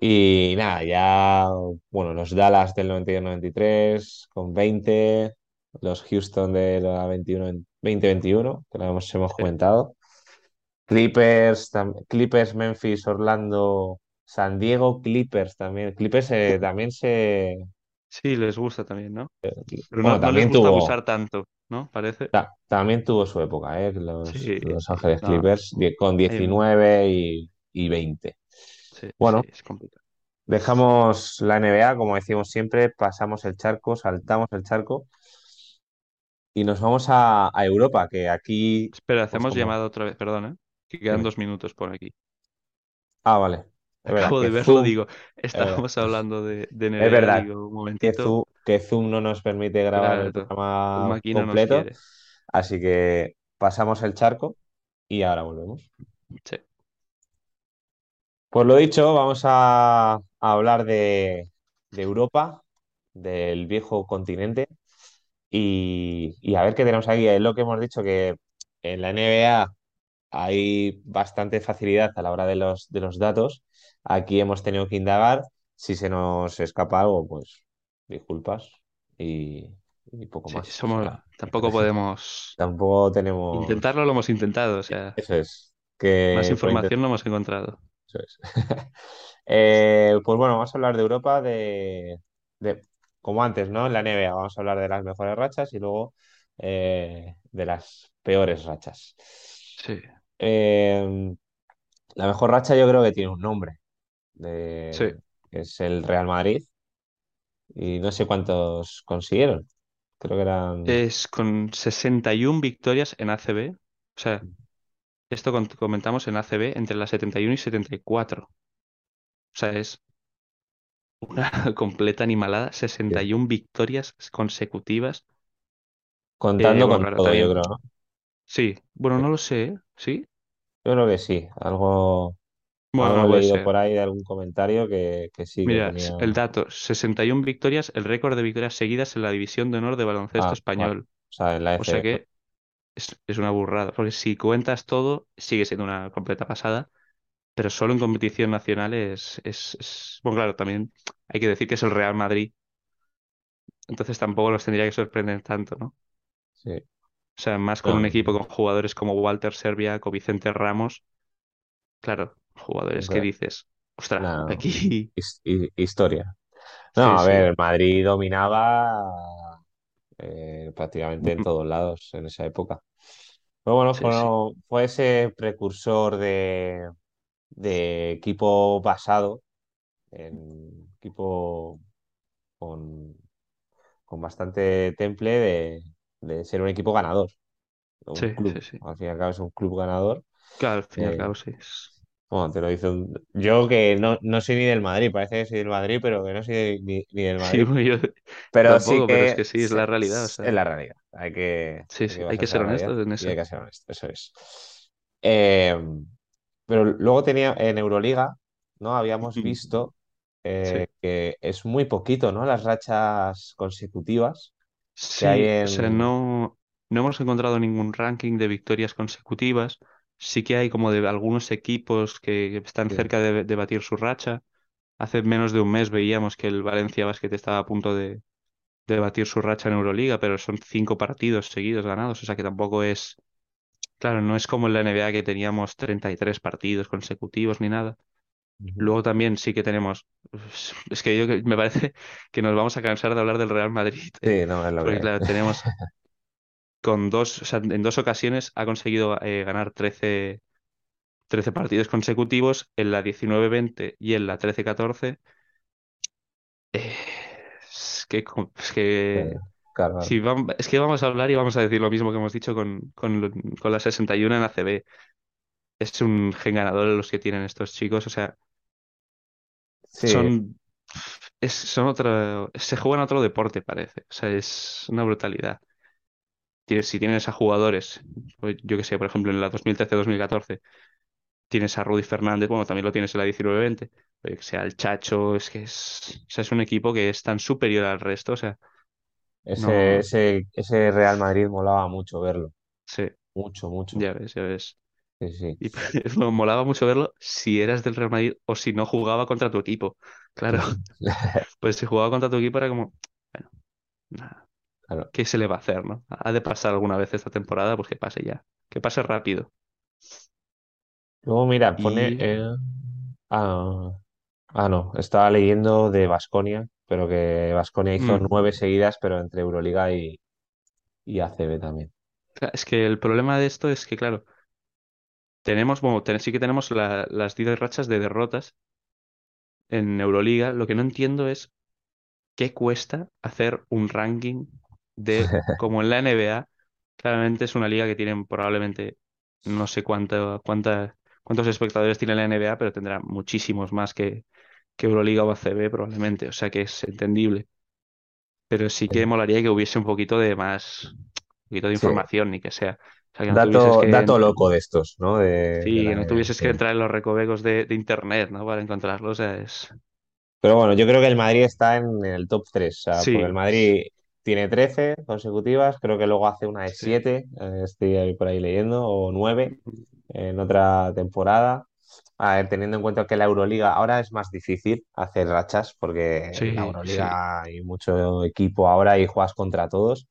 Y nada, ya, bueno, los Dallas del 92-93 con 20, los Houston de la 21, 2021, que lo hemos, hemos comentado, Clippers, Clippers, Memphis, Orlando, San Diego, Clippers también. Clippers eh, también se... Sí, les gusta también, ¿no? Pero no, les gusta tuvo, abusar tanto, ¿no? Parece. ta- también tuvo su época, ¿eh? Los, Sí, los Ángeles no, Clippers, con em, 19 y, y 20. sí, sí, Bueno, es complicado. Dejamos la NBA, como decimos siempre, pasamos el charco, saltamos el charco y nos vamos a, a Europa, que aquí, Espera, pues hacemos llamada otra vez, perdón, ¿eh? Que quedan dos minutos por aquí. Ah, vale. Es verdad Acabo que de verlo, digo, es estábamos hablando de, de es NBA, verdad digo, un que momentito, Zoom, que Zoom no nos permite grabar el claro, programa no completo, así que pasamos el charco y ahora volvemos. Sí, Pues lo dicho, vamos a, a hablar de, de Europa, del viejo continente. Y, y a ver qué tenemos aquí. Es lo que hemos dicho, que en la NBA hay bastante facilidad a la hora de los, de los datos. Aquí hemos tenido que indagar. Si se nos escapa algo, pues disculpas. Y, y poco sí, más. Somos, tampoco podemos tampoco tenemos... intentarlo, lo hemos intentado, o sea, Eso es. más Que por información no hemos encontrado. Eso es. Eh, pues bueno, vamos a hablar de Europa, de, de- como antes, ¿no? En la NBA, vamos a hablar de las mejores rachas y luego eh, de las peores rachas. Sí, Eh, la mejor racha yo creo que tiene un nombre, sí, que es el Real Madrid, y no sé cuántos consiguieron. Creo que eran... es con 61 victorias en ACB, o sea, esto comentamos en ACB entre las 71 y 74, o sea, es una completa animalada, 61 victorias consecutivas. Eh, Contando bueno, con todo, yo también, creo, ¿no? sí, bueno, no lo sé, ¿eh? ¿sí? Yo creo que sí. Algo, Bueno, he leído ser. por ahí algún comentario que, que sí, que Mira, ponía... s- el dato, 61 victorias, el récord de victorias seguidas en la División de Honor de Baloncesto Ah. Español. O sea, en la O sea que es, es una burrada, porque si cuentas todo, sigue siendo una completa pasada, pero solo en competición nacional es, es, es- Bueno, claro, también hay que decir que es el Real Madrid, entonces tampoco los tendría que sorprender tanto, ¿no? Sí. O sea, más con un equipo con jugadores como Walter Serbiak o Vicente Ramos, claro, jugadores que dices, ostras, no, aquí... his- hi- historia. No, Sí, a sí, ver, Madrid dominaba eh, prácticamente en todos lados en esa época. Pero bueno, sí, fue, ese precursor de, de equipo basado en equipo con, con bastante temple de, de ser un equipo ganador, un club. sí. Al fin y al cabo es un club ganador. Claro, al fin y al Eh, cabo sí. Bueno, te lo un... Yo que no, no soy ni del Madrid, parece que soy del Madrid, pero que no soy ni, ni del Sí, Madrid. bueno, yo Pero sí tampoco, pero es que que sí, es se- la realidad, o es sea, la realidad. Hay que, sí, hay sí, que hay que basarse en ser la realidad honestos en y hay eso. que ser honesto, eso es. Eh, pero luego tenía en Euroliga, ¿no? Habíamos Ujú. visto Sí. eh, que es muy poquito, ¿no? Las rachas consecutivas que hay Sí, o sea, en... no, no hemos encontrado ningún ranking de victorias consecutivas. Sí que hay como de algunos equipos que, están Sí. cerca de, de batir su racha. Hace menos de un mes veíamos que el Valencia Basket estaba a punto de, de batir su racha en Euroliga, pero son cinco partidos seguidos ganados, o sea que tampoco es, claro, no es como en la NBA que teníamos 33 partidos consecutivos ni nada. Luego también sí que tenemos, es que yo me parece que nos vamos a cansar de hablar del Real Madrid, Sí, no, es lo que porque claro, tenemos con dos, o sea, en dos ocasiones ha conseguido eh, ganar trece trece partidos consecutivos, en la diecinueve veinte y en la trece catorce Eh, es que, es que, claro, claro. si vam- es que vamos a hablar y vamos a decir lo mismo que hemos dicho con, con, con la 61 en ACB. Es un gen ganador los que tienen estos chicos, o sea, Sí, son, es, son otro, se juegan otro deporte, parece. O sea, es una brutalidad. Si tienes a jugadores, pues, yo que sé, por ejemplo, en la 2013-2014 tienes a Rudy Fernández, bueno, también lo tienes en la 19-20, pero que sea el Chacho, es que es, o sea, es un equipo que es tan superior al resto, o sea, ese, no, ese, ese Real Madrid molaba mucho verlo. sí, Mucho, mucho. ya ves, ya ves. Sí, sí. Y me molaba mucho verlo si eras del Real Madrid o si no jugaba contra tu equipo. Claro, pues si jugaba contra tu equipo era como, bueno, nada, Claro. ¿qué se le va a hacer, no? Ha de pasar alguna vez esta temporada, pues que pase ya, que pase rápido. Luego, mira, pone. Y, eh, Ah, ah, no, estaba leyendo de Baskonia, pero que Baskonia hizo mm, nueve seguidas, pero entre Euroliga y, y ACB también. es que el problema de esto es que, claro, tenemos, bueno, ten- sí que tenemos la- las 10 rachas de derrotas en Euroliga. Lo que no entiendo es qué cuesta hacer un ranking de, como en la NBA, claramente es una liga que tienen probablemente, no sé cuánto, cuánta, cuántos espectadores tiene la NBA, pero tendrá muchísimos más que, que Euroliga o ACB probablemente, o sea que es entendible. Pero sí que molaría que hubiese un poquito de más, un poquito de Sí, información, ni que sea. O sea, que no tuvieses dato, que, dato loco de estos, ¿no? De, de sí, la que no tuvieses sí. que entrar en los recovecos de, de internet, ¿no? Para encontrarlo, o sea, es... Pero bueno, yo creo que el Madrid está en el top 3, o sea, porque el Sí, Madrid tiene 13 consecutivas, creo que luego hace una de sí. 7, eh, estoy ahí por ahí leyendo, o 9 en otra temporada. A ver, teniendo en cuenta que la Euroliga ahora es más difícil hacer rachas, porque en la sí, Euroliga hay mucho equipo ahora y juegas contra todos.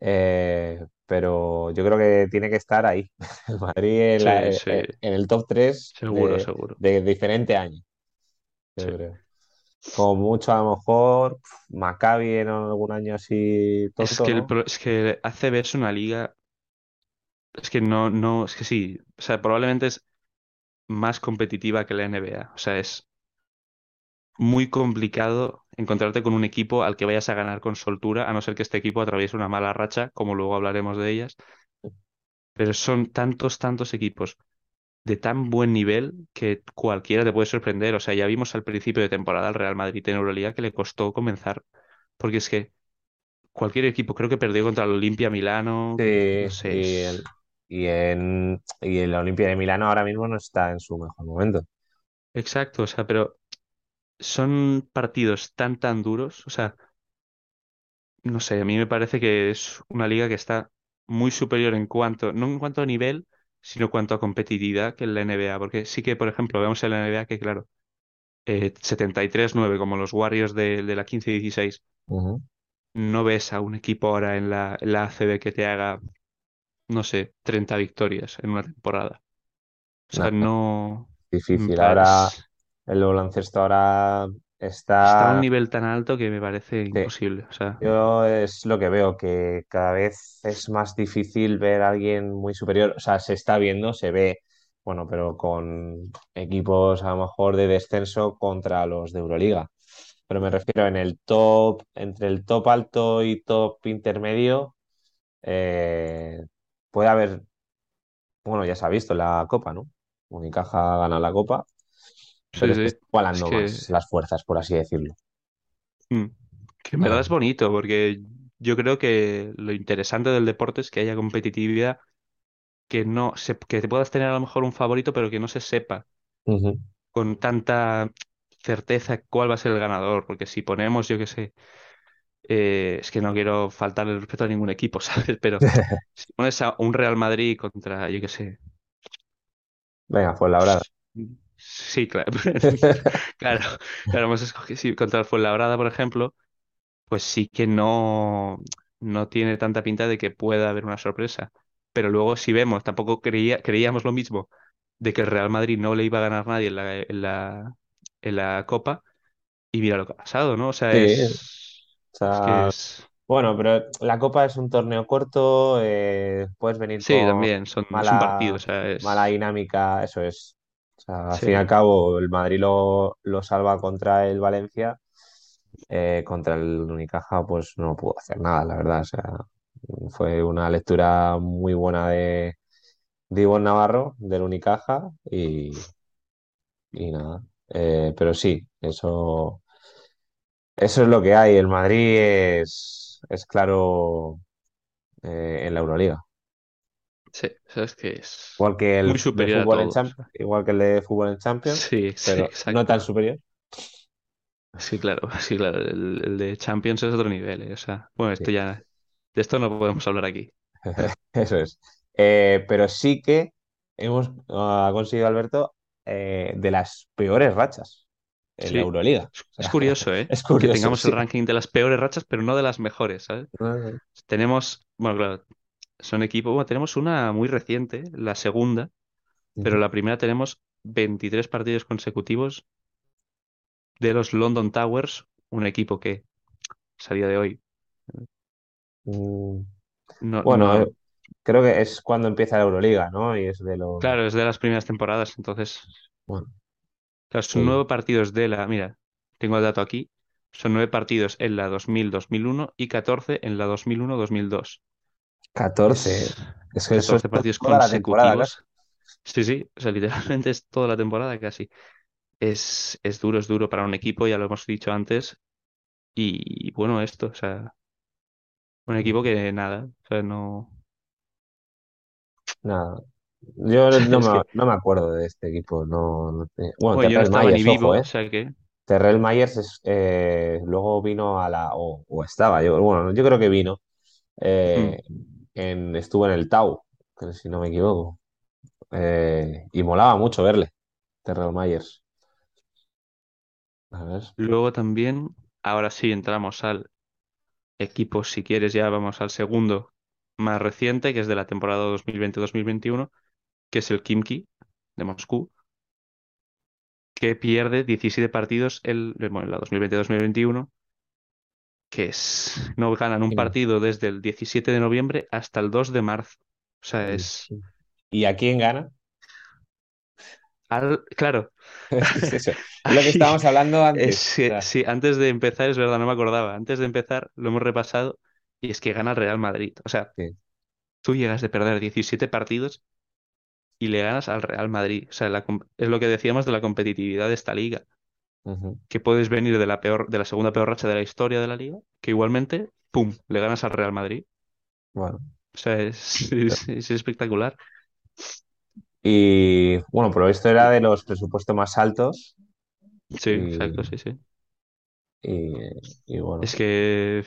Eh, pero yo creo que tiene que estar ahí, el Madrid en, sí, el top 3 seguro, de, seguro. de diferente año, yo Sí. creo. Como mucho, a lo mejor, pf, Maccabi en algún año así Es que el ¿no? pro- es que ACB es una liga, es que no, no, es que sí, o sea, probablemente es más competitiva que la NBA. O sea, es muy complicado encontrarte con un equipo al que vayas a ganar con soltura, a no ser que este equipo atraviese una mala racha, como luego hablaremos de ellas. Pero son tantos, tantos equipos de tan buen nivel que cualquiera te puede sorprender. O sea, ya vimos al principio de temporada al Real Madrid en Euroliga que le costó comenzar, porque es que cualquier equipo, creo que perdió contra el Olimpia Milano, no Sí, sé, y, es el, y, en, y el Olimpia de Milano ahora mismo no está en su mejor momento. exacto, o sea, pero son partidos tan, tan duros, o sea, no sé, a mí me parece que es una liga que está muy superior en cuanto, no en cuanto a nivel, sino cuanto a competitividad que en la NBA, porque sí que, por ejemplo, vemos en la NBA que, claro, eh, 73-9 como los Warriors de, de la 15-16, Ujú. no ves a un equipo ahora en la, en la ACB que te haga, no sé, 30 victorias en una temporada. O sea, no... mm, difícil. pa- Ahora el baloncesto ahora está a un nivel tan alto que me parece sí, imposible. O sea, Yo es lo que veo, que cada vez es más difícil ver a alguien muy superior. O sea, se está viendo, se ve, bueno, pero con equipos a lo mejor de descenso contra los de Euroliga. Pero me refiero en el top, entre el top alto y top intermedio, eh, puede haber, bueno, ya se ha visto la Copa, ¿no? Unicaja gana la Copa, pero Sí, Es que, más las fuerzas, por así decirlo. mm, que en verdad es bonito porque yo creo que lo interesante del deporte es que haya competitividad, que no se, que te puedas tener a lo mejor un favorito, pero que no se sepa con tanta certeza cuál va a ser el ganador. Porque si ponemos, yo qué sé, eh, es que no quiero faltarle el respeto a ningún equipo, ¿sabes? Pero si pones a un Real Madrid contra, yo qué sé, Venga, pues la sí, claro, claro, claro, hemos escogido, sí, contra el Fuenlabrada, por ejemplo, pues sí que no, no tiene tanta pinta de que pueda haber una sorpresa. Pero luego si vemos, tampoco creía, creíamos lo mismo de que el Real Madrid no le iba a ganar nadie en la, en la, en la Copa y mira lo que ha pasado, ¿no? O sea, Sí, o es, es que es... bueno, pero la Copa es un torneo corto, eh, puedes venir Sí, con también, son, es un partido, o mala, mala es... dinámica, eso es. O sea, al fin y al cabo, el Madrid lo, lo salva contra el Valencia, eh, contra el Unicaja, pues no pudo hacer nada, la verdad. O sea, fue una lectura muy buena de, de Ivonne Navarro, del Unicaja, y, y nada. Eh, pero sí, eso. Eso es lo que hay. El Madrid es, es claro eh, en la Euroliga. Sí, o sea, es que es Igual que el muy de superior a fútbol en. Champions, igual que el de fútbol en Champions, Sí, sí, pero no tan exacto. superior. Sí, claro, sí, claro. El, el de Champions es otro nivel, eh, O sea, bueno, Sí, esto ya, de esto no podemos hablar aquí. eso es. Eh, pero sí que hemos ah, conseguido, Alberto, eh, de las peores rachas en la. Euroliga. Es, curioso, ¿eh? es Que curioso, tengamos el ranking de las peores rachas, pero no de las mejores, ¿sabes? Tenemos, bueno, claro, son equipos, bueno, tenemos una muy reciente, la segunda, pero la primera tenemos 23 partidos consecutivos de los London Towers, un equipo que, salía de hoy, Mm, no, Bueno, eh, no, creo que es cuando empieza la Euroliga, ¿no? Y es de los... claro, es de las primeras temporadas, entonces Bueno, Claro, son sí. nueve partidos de la, mira, tengo el dato aquí, son nueve partidos en la 2000-2001 y 14 en la 2001-2002. 14. Es que eso es 14 partidos toda la temporada casi. consecutivos. Sí, sí, o sea, literalmente es toda la temporada casi. Es, es duro, es duro para un equipo, ya lo hemos dicho antes. Y bueno, esto, o sea, un equipo que nada, o sea, no... Nada. Yo no me, que, no me acuerdo de este equipo. No, no te- Bueno, bueno, yo no ni vivo, ojo, o ¿eh? sea que... Terrell Myers es, eh, luego vino a la. O, o estaba, yo, bueno, yo creo que vino. hmm. eh, estuvo en el Tau, si no me equivoco. Eh, y molaba mucho verle, Terrell Myers. A ver. Luego también, ahora sí entramos al equipos, si quieres, ya vamos al segundo más reciente, que es de la temporada 2020-2021, que es el Kimki de Moscú, que pierde 17 partidos el, bueno, en la 2020-2021, que es, no ganan un partido desde el 17 de noviembre hasta el 2 de marzo. O sea, es, ¿Y a quién gana? al- claro, Es eso. Es lo que estábamos hablando antes. sea, sí, antes de empezar, es verdad, no me acordaba, antes de empezar lo hemos repasado y es que gana el Real Madrid. O sea, sí. tú llegas de perder 17 partidos y le ganas al Real Madrid. O sea, la es lo que decíamos de la competitividad de esta liga, Que puedes venir de la peor, de la segunda peor racha de la historia de la liga, que igualmente, ¡pum!, le ganas al Real Madrid. Bueno. O sea, es, es- es espectacular. Y bueno, por lo visto era de los presupuestos más altos. Sí, exacto, sí, sí. y, y bueno, Es que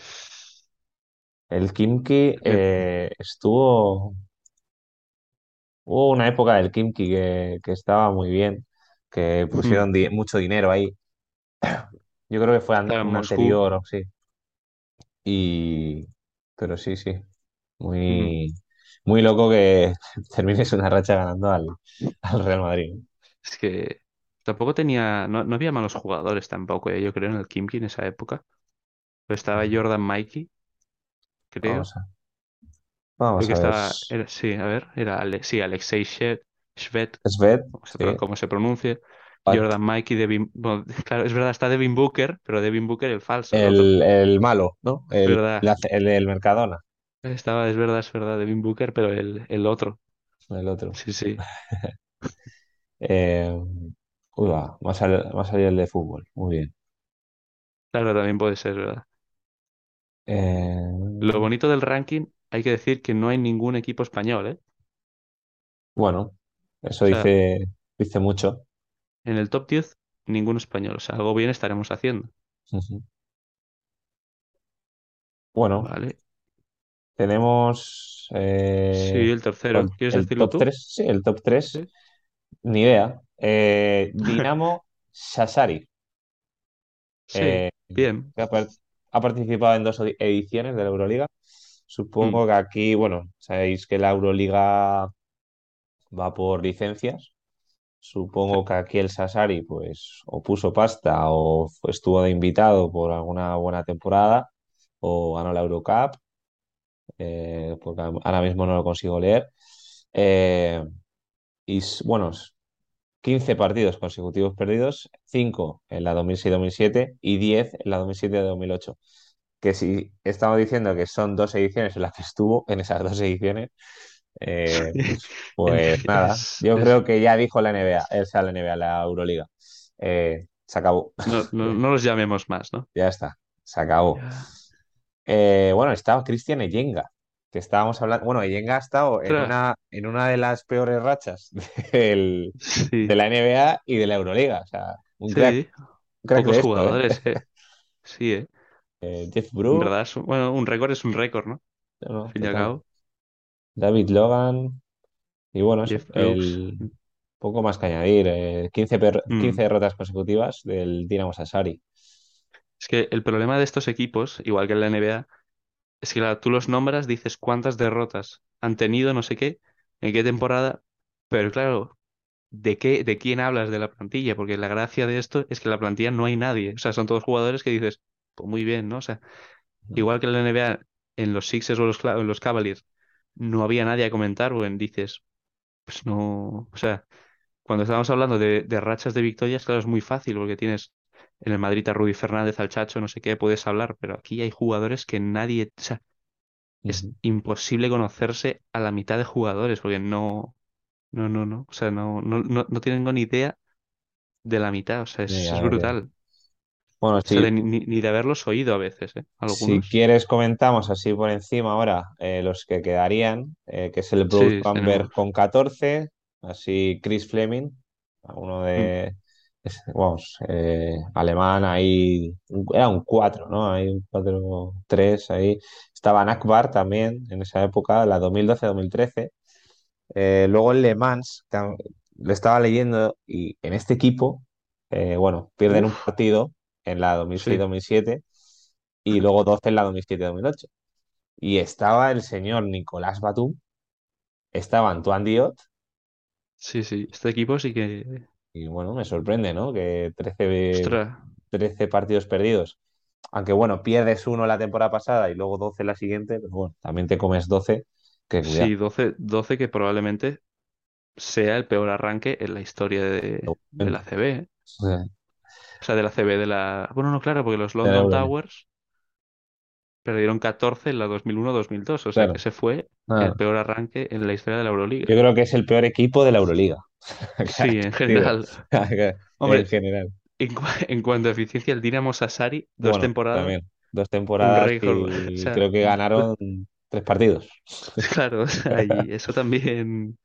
el Kimki me- eh, estuvo. Hubo una época del Kimki que, que estaba muy bien, que pusieron di- mucho dinero ahí. Yo creo que fue an- un anterior, o sí. Y, pero sí, sí, muy, muy loco que termines una racha ganando al, al Real Madrid. Es que tampoco tenía, no, no había malos jugadores tampoco, eh, Yo creo en el Kimki en esa época. Pero estaba. Jordan Mikey, creo. Vamos a, Creo que ver. estaba, era, sí, a ver, era Ale- sí, Alexei Shved, Shved, pro- sí. como se pronuncia. Jordan Mikey, Devin, bueno, claro, es verdad, está Devin Booker, pero Devin Booker el falso, el. El, malo, ¿no? El, verdad, el, el Mercadona, estaba, es verdad, es verdad, Devin Booker, pero el, el otro. el otro. Sí, sí. Eh, uy, va, va a salir, va a salir el de fútbol. Muy bien. Claro, también puede ser, ¿verdad? Lo Eh, bonito del ranking, hay que decir que no hay ningún equipo español, ¿eh? bueno, eso O sea, dice, dice mucho. En el top 10, ningún español. O sea, algo bien estaremos haciendo. Ujú. Bueno, Vale. tenemos Sí, eh, el el, tercero. ¿Quieres el decirlo top tú? 3. Sí, el top 3. Sí. Ni idea. Eh, Dinamo Sassari. Sí, Eh, bien. ha, par- ha participado en dos edi- ediciones de la Euroliga. Mm, Supongo que aquí, bueno, sabéis que la Euroliga va por licencias. Supongo que aquí el Sassari, pues, o puso pasta o estuvo de invitado por alguna buena temporada o ganó la Eurocup, eh, porque ahora mismo no lo consigo leer. Eh, y bueno, 15 partidos consecutivos perdidos, 5 en la 2006-2007 y 10 en la 2007-2008. Que si estamos diciendo que son dos ediciones en las que estuvo, en esas dos ediciones, eh, En- pues nada, yo creo que ya dijo la NBA, o sea, la NBA, la Euroliga. Eh, se acabó, no, no, no los llamemos más, ¿no? ya está, se acabó. Eh, bueno, estaba Cristian Eyenga, que estábamos hablando. Bueno, Eyenga ha estado en una, en una de las peores rachas del- de la NBA y de la Euroliga. O sea, un crack, sí. un crack Pocos esto, ¿eh? jugadores, ¿eh? Sí, ¿eh? Eh, Jeff un- bueno, un récord es un récord, ¿no? no, Al fin y al cabo. David Logan, y bueno, eso, Jeff Brooks. el poco más que añadir. eh, 15, per- 15 Mm. derrotas consecutivas del Dinamo Sassari. Es que el problema de estos equipos, igual que en la NBA, es que claro, tú los nombras, dices cuántas derrotas han tenido, no sé qué, en qué temporada, pero claro, ¿de qué, de quién hablas de la plantilla? Porque la gracia de esto es que en la plantilla no hay nadie. O sea, son todos jugadores que dices, pues muy bien, ¿no? O sea, igual que en la NBA, en los Sixers o los, Cla- en los Cavaliers, no había nadie a comentar, o en dices, pues no. O sea, cuando estábamos hablando de, de rachas de victorias, claro, es muy fácil, porque tienes en el Madrid a Rudy Fernández, al Chacho, no sé qué, puedes hablar, pero aquí hay jugadores que nadie. O sea, es imposible conocerse a la mitad de jugadores, porque no. No, no, no. O sea, no, no, no, no tengo ni idea de la mitad. O sea, es, brutal. Bueno, O sea, sí, de ni, ni- de haberlos oído a veces, ¿eh? Si quieres, comentamos así por encima ahora eh, los que quedarían, eh, que es el Bruce Sí, Bamberg con 14, así Chris Fleming, uno Mm, de, es- vamos, eh, alemán, ahí, un- era un 4, ¿no? Hay un cuatro tres ahí. Estaba Akbar también en esa época, la 2012-2013. Eh, luego el Le Mans, lo estaba leyendo y en este equipo, eh, bueno, pierden un Uf, partido en la sí, 2006-2007 y luego 12 en la 2007-2008. Y estaba el señor Nicolás Batum, estaba Antoine Diot, sí, sí. Este equipo sí que. y bueno, me sorprende, ¿no? Que 13, Ostras. 13 partidos perdidos. Aunque bueno, pierdes uno la temporada pasada y luego 12 la siguiente, pero bueno, también te comes 12, que. Sí, doce doce que probablemente sea el peor arranque en la historia de, de la. CB. ¿eh? O sea, de la CB de la. Bueno, no, claro, porque los London. Towers perdieron 14 en la dos dos mil uno mil dos O sea, que ese fue el Nada. peor arranque en la historia de la Yo Euroliga. creo que es el peor equipo de la Euroliga. Sí, en general. En general. en, cua- en cuanto a eficiencia, el Dinamo Sassari, dos Bueno, temporadas, también. Dos temporadas. O y sea, creo que ganaron tres partidos. claro, o sea, y eso también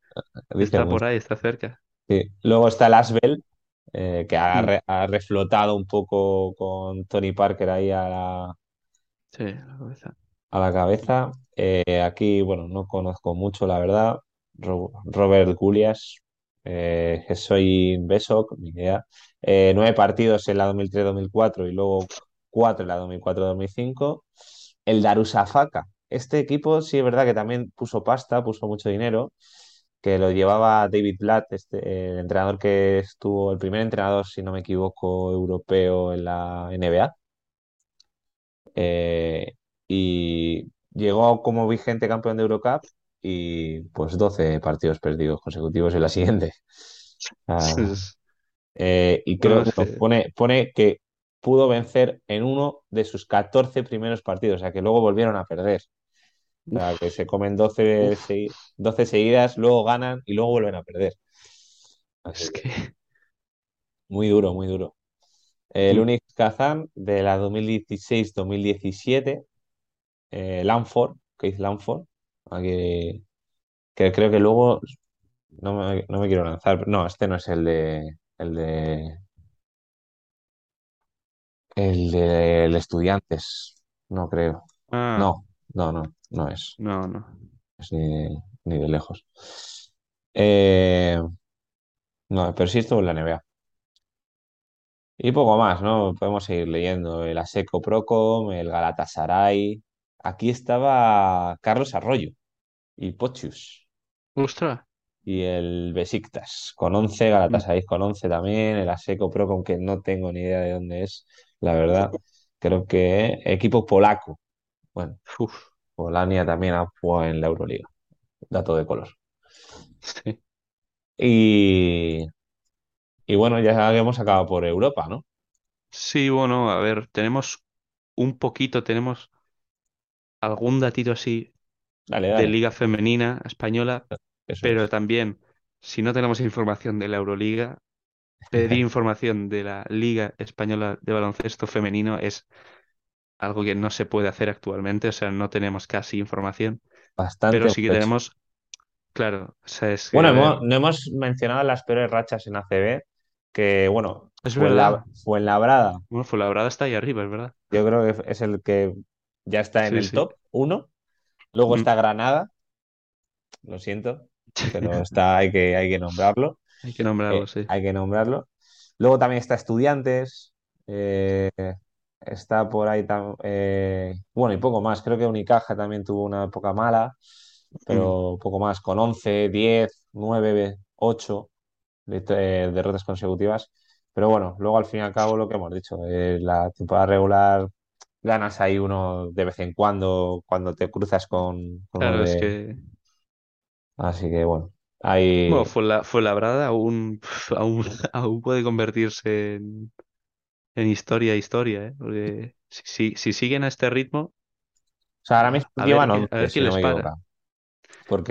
está por ahí, está cerca. Sí. Luego está el Asbel, eh, que ha, Mm, re- ha reflotado un poco con Tony Parker ahí a la, sí, la cabeza. a la cabeza. Eh, aquí, bueno, no conozco mucho, la verdad. Ro- Robert Gulias, eh, soy Besok, ni idea. Eh, nueve partidos en la 2003-2004 y luego cuatro en la 2004-2005. El Darussafaka. Este equipo sí es verdad que también puso pasta, puso mucho dinero, que lo llevaba David Blatt, este, el entrenador que estuvo, el primer entrenador, si no me equivoco, europeo en la NBA. Eh, y llegó como vigente campeón de Eurocup y pues 12 partidos perdidos consecutivos en la siguiente. Ah, eh, y creo, que pone, pone que pudo vencer en uno de sus 14 primeros partidos, o sea que luego volvieron a perder. O sea que se comen 12, uf, segui- 12 seguidas, luego ganan y luego vuelven a perder. Así Es que muy duro, muy duro. El mm, Unix Kazan de la 2016-2017, eh, Lanford, Keith Lanford, a que, que creo que luego no me, no me quiero lanzar. No, este no es el de el de el de el Estudiantes, no creo. Ah, No, no, no, no es, no, no. es ni, ni de lejos. Eh, no, pero sí estuvo en la NBA. Y poco más, ¿no? Podemos seguir leyendo. El Asseco Procom, el Galatasaray. Aquí estaba Carlos Arroyo y Pochus. Ostras. Y el Besiktas con 11, Mm, Galatasaray con 11 también. El Asseco Procom, que no tengo ni idea de dónde es, la verdad. Creo que equipo polaco. Bueno, Uf, Polania también ha jugado en la Euroliga. Dato de color. sí. Y, y bueno, ya hemos acabado por Europa, ¿no? Sí, bueno, a ver, tenemos un poquito, tenemos algún datito así Dale, de. Liga Femenina Española, Eso pero es. también, si no tenemos información de la Euroliga, pedir información de la Liga Española de Baloncesto Femenino es algo que no se puede hacer actualmente, o sea, no tenemos casi información, Bastante pero sí que tenemos, claro, o sea, es que, Bueno, hemos- no hemos mencionado las peores rachas en ACB, que bueno, es fue la verdad, Fuenlabrada, bueno, Fuenlabrada está ahí arriba, es verdad. yo creo que es el que ya está en Sí, el sí. top uno. Luego Mm. está Granada, lo siento, pero está, hay que, hay que nombrarlo. Hay que nombrarlo, eh, sí. hay que nombrarlo. Luego también está Estudiantes, eh, está por ahí, tam- eh, bueno, y poco más. Creo que Unicaja también tuvo una época mala, Mm. pero poco más, con 11 10 9 8 de- eh, derrotas consecutivas. Pero bueno, luego al fin y al cabo lo que hemos dicho, eh, la temporada regular ganas ahí uno de vez en cuando, cuando te cruzas con, Claro, es que Así que bueno, Bueno, ahí... Fuenla- Fuenlabrada aún, aún, aún puede convertirse en, en historia, historia, ¿eh? Porque si, si, si siguen a este ritmo, O sea, ahora mismo llevan qué, a 11 ver si no les me.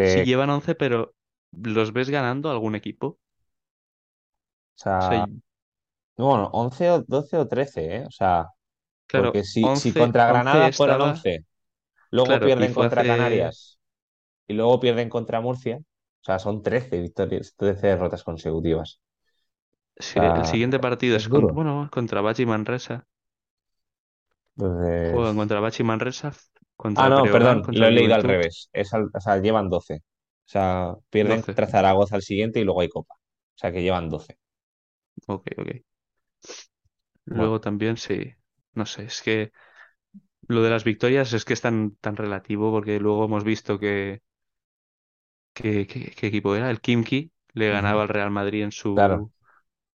Si Porque, llevan 11 pero ¿los ves ganando algún equipo? O o sea, y- bueno, 11 o 12 o 13, ¿eh? O sea, porque claro, si, si 11 contra 11 Granada fueron estaba, 11, luego claro, pierden contra hace, Canarias y luego pierden contra Murcia, o sea, son 13 victorias, 13 derrotas consecutivas. Sí, el siguiente partido es es con, duro. bueno, contra Bachi Manresa. Juegan Entonces... contra Bachi Manresa, Ah, contra no, Breogán, perdón, lo contra he leído al Juventud, revés. Es al- o sea, llevan 12. O sea, pierden 12. contra Zaragoza al siguiente y luego hay Copa. O sea, que llevan 12. Ok, ok. Bueno. Luego también sí, no sé, es que Lo de las victorias es que es tan, tan relativo porque luego hemos visto que, que, que- ¿qué equipo era? El Kimki le Ujú. ganaba al Real Madrid en Claro. su,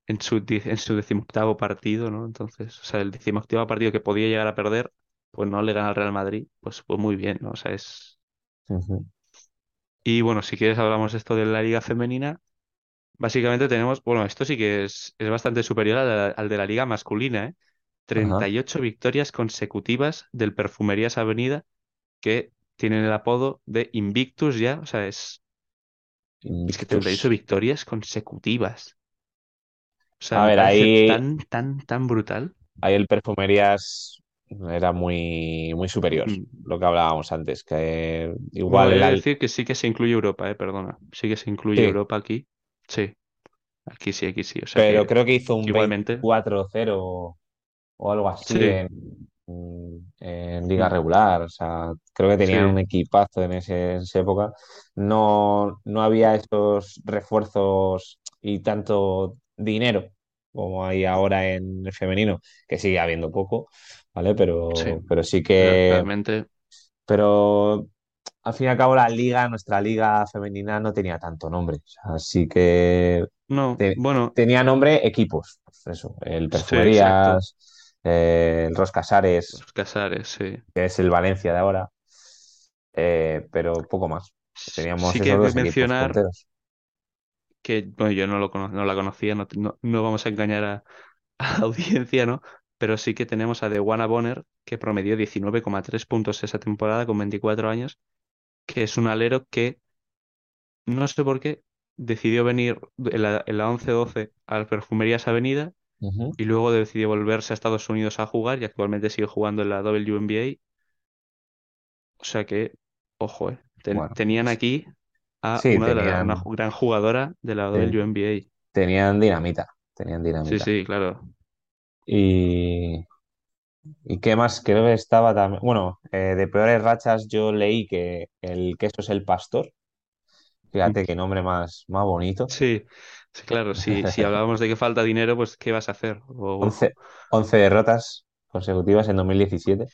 en su, en su decimoctavo partido, ¿no? Entonces, o sea, el decimoctavo partido que podía llegar a perder, pues no le gana al Real Madrid, pues, pues muy bien, ¿no? O sea, es... Y bueno, si quieres hablamos esto de la Liga Femenina. Básicamente tenemos, bueno, esto sí que es, es bastante superior al, al de la Liga Masculina, ¿eh? Ajá. 38 victorias consecutivas del Perfumerías Avenida que tienen el apodo de Invictus ya, o sea, es, es que 38 Invictus. victorias consecutivas. O sea, A ver, ahí, tan, tan, tan brutal. ahí el Perfumerías era muy, muy superior. Mm. Lo que hablábamos antes, que igual Bueno, he el... de al- decir que sí que se incluye Europa, eh, perdona. Sí que se incluye Sí, Europa aquí. Sí, aquí sí, aquí sí. O sea pero que, creo que hizo un igualmente, veinticuatro cero o algo así sí, en, en liga mm, regular. O sea, creo que tenían sí, un equipazo en, ese- en esa época. No, no había esos refuerzos y tanto dinero como hay ahora en el femenino, que sigue habiendo poco, ¿vale? sí, Pero, pero sí que, realmente. pero al fin y al cabo la liga, nuestra liga femenina no tenía tanto nombre. O sea, sí que No, te- bueno, tenía nombre equipos. Eso, el sí. Perfumerías, eh, el Ros Casares, Los Casares, sí. que es el Valencia de ahora, eh, pero poco más. Teníamos Sí que hay mencionar. Que, bueno, yo no lo cono- no la conocía, no, no, no vamos a engañar a, a la audiencia, ¿no? Pero sí que tenemos a Dewana Bonner, que promedió 19,3 puntos esa temporada con 24 años, que es un alero que no sé por qué decidió venir en la, en la 11-12 a las Perfumerías Avenida y luego decidió volverse a Estados Unidos a jugar y actualmente sigue jugando en la WNBA. O sea que, ojo, eh, ten- Bueno, tenían aquí a sí, una de una gran jugadora de la ten- WNBA. tenían dinamita, tenían Sí, dinamita. sí, claro. Y, ¿y qué más? Creo que estaba también, bueno, eh, de peores rachas yo leí que el queso es el pastor. Mm. Fíjate qué nombre más, más bonito. Sí, sí, claro. Si, si hablábamos de que falta dinero, pues ¿qué vas a hacer? O, once 11 derrotas consecutivas en 2017.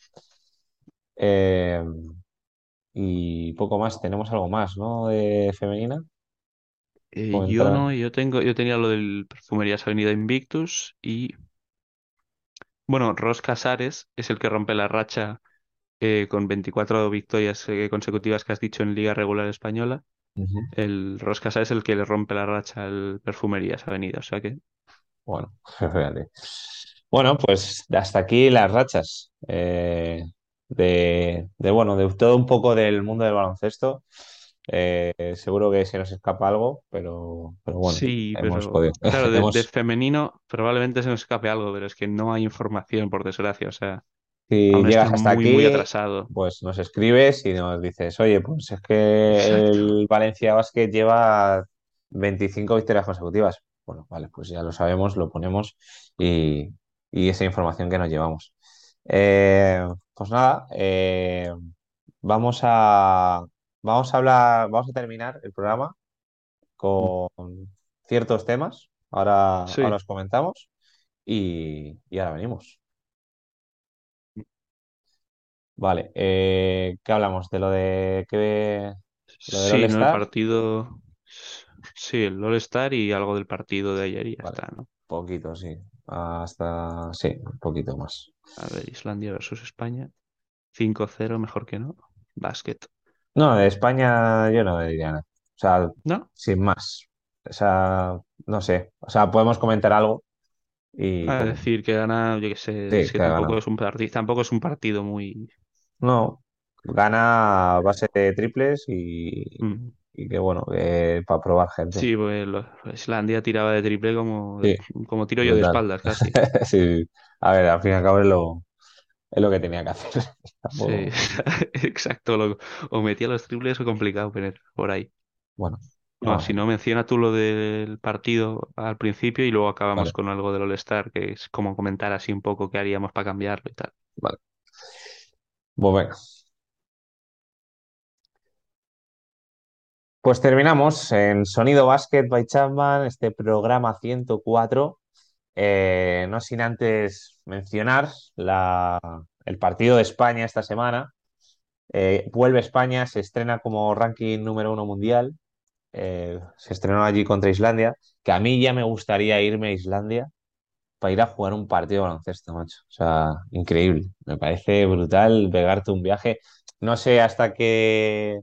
Eh, y poco más, tenemos algo más, ¿no? De femenina. eh, yo no, yo tengo, yo tenía lo del Perfumerías Avenida Invictus y bueno, Ros Casares es el que rompe la racha eh, con 24 victorias eh, consecutivas que has dicho en Liga Regular Española. El Ros Casares es el que le rompe la racha al Perfumerías Avenida. O sea que Bueno, fíjate. Bueno, pues hasta aquí las rachas. eh, de, de, bueno, de todo un poco del mundo del baloncesto. Eh, seguro que se nos escapa algo, pero, pero bueno, sí, hemos pero podido. claro, de, femenino probablemente se nos escape algo, pero es que no hay información, por desgracia. O sea, Si llegas hasta muy, muy aquí, atrasado. pues nos escribes y nos dices, oye, pues es que Exacto. el Valencia Basket lleva 25 victorias consecutivas. Bueno, vale, pues ya lo sabemos, lo ponemos y, y esa información que nos llevamos. Eh, pues nada, eh, vamos a, vamos a hablar, vamos a terminar el programa con ciertos temas. Ahora, ahora Sí, os comentamos y, y ahora venimos. Vale, eh, ¿qué hablamos? ¿De lo de qué, lo sí. El partido, sí, el All-Star y algo del partido de ayer y ya Vale, está, ¿no? poquito, sí. Hasta, sí, un poquito más. A ver, Islandia versus España. cinco cero mejor que no. Básquet. No, de España yo no diría nada. O sea, ¿No? sin más. O sea, no sé. O sea, podemos comentar algo y A decir que gana, yo qué sé, Sí, es que que ha tampoco es un partido, tampoco es un partido muy. No, gana base de triples y, Mm. Y que bueno, para probar gente. Sí, pues lo- Islandia tiraba de triple como, Sí, como tiro yo de espaldas casi. Sí. A ver, al fin y al cabo es lo, es lo que tenía que hacer. Sí, exacto. lo- o metía los triples o complicado tener por ahí. Bueno, No, si no, menciona tú lo del partido al principio y luego acabamos Vale, con algo del All-Star, que es como comentar así un poco qué haríamos para cambiarlo y tal. vale. Pues venga. Pues terminamos en Sonido Basket by Chapman, este programa 104. Eh, no sin antes mencionar el partido de España esta semana. Eh, vuelve España, se estrena como ranking número uno mundial. Eh, se estrenó allí contra Islandia, que a mí ya me gustaría irme a Islandia para ir a jugar un partido de baloncesto, macho. O sea, increíble. Me parece brutal pegarte un viaje. No sé hasta qué,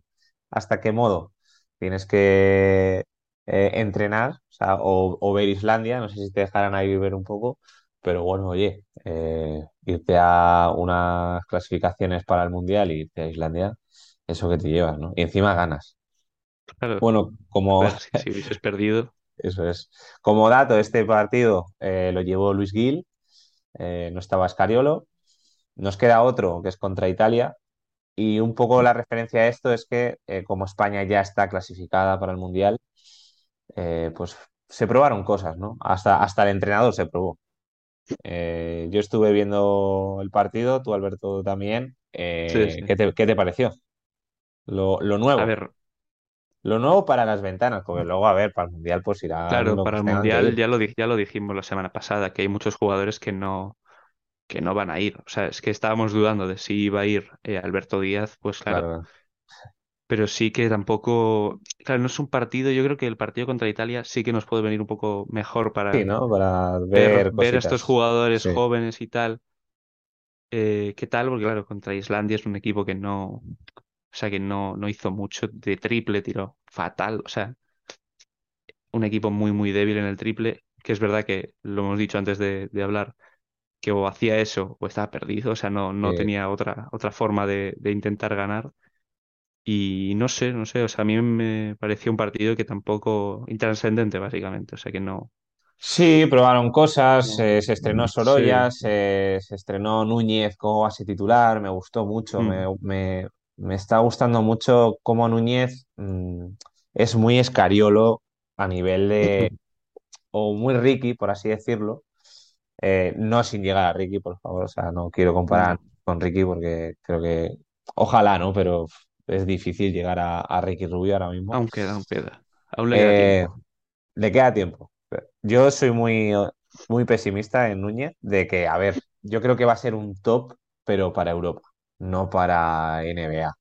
hasta qué modo tienes que eh, entrenar, o sea, o, o ver Islandia. No sé si te dejarán ahí ver un poco, pero bueno, oye, eh, irte a unas clasificaciones para el Mundial y irte a Islandia, eso que te llevas, ¿no? Y encima ganas. Claro, Bueno, como si, si hubieses perdido. eso es. Como dato, este partido eh, lo llevó Luis Gil, eh, no estaba Scariolo. Nos queda otro que es contra Italia. Y un poco la referencia a esto es que eh, como España ya está clasificada para el Mundial, eh, pues se probaron cosas, ¿no? Hasta, hasta el entrenador se probó. Eh, yo estuve viendo el partido, tú Alberto también. Sí, sí. ¿qué te, qué te pareció? Lo, lo A nuevo. ver, Lo nuevo para las ventanas, porque luego, a ver, para el Mundial pues irán claro, para el Mundial ya lo, ya lo dijimos la semana pasada, que hay muchos jugadores que no, que no van a ir. O sea, es que estábamos dudando de si iba a ir eh, Alberto Díaz, pues claro. Claro, Pero sí que tampoco, claro, no es un partido, yo creo que el partido contra Italia sí que nos puede venir un poco mejor sí, para ¿no? Para ver, ver estos jugadores Sí, jóvenes y tal. Eh, ¿qué tal? Porque claro, contra Islandia es un equipo que no, o sea, que no, no hizo mucho de triple, tiró fatal. O sea, un equipo muy, muy débil en el triple, que es verdad que lo hemos dicho antes de, de hablar, que o hacía eso o estaba perdido, o sea, no, no sí, tenía otra, otra forma de, de intentar ganar. Y no sé, no sé, o sea, a mí me pareció un partido que tampoco intrascendente, básicamente, o sea, que no, Sí, probaron cosas, no, eh, se estrenó sí, Sorolla, se, se estrenó Núñez como base titular, me gustó mucho, me, mm, me- me está gustando mucho cómo Núñez mm, es muy escariolo a nivel de, o muy Ricky, por así decirlo, Eh, no sin llegar a Ricky, por favor, o sea, no quiero comparar no, con Ricky porque creo que, ojalá, ¿no? Pero es difícil llegar a, a Ricky Rubio ahora mismo. aún queda, aún queda, aún le queda Eh, tiempo. le queda tiempo. Yo soy muy, muy pesimista en Núñez de que, a ver, yo creo que va a ser un top, pero para Europa, no para NBA.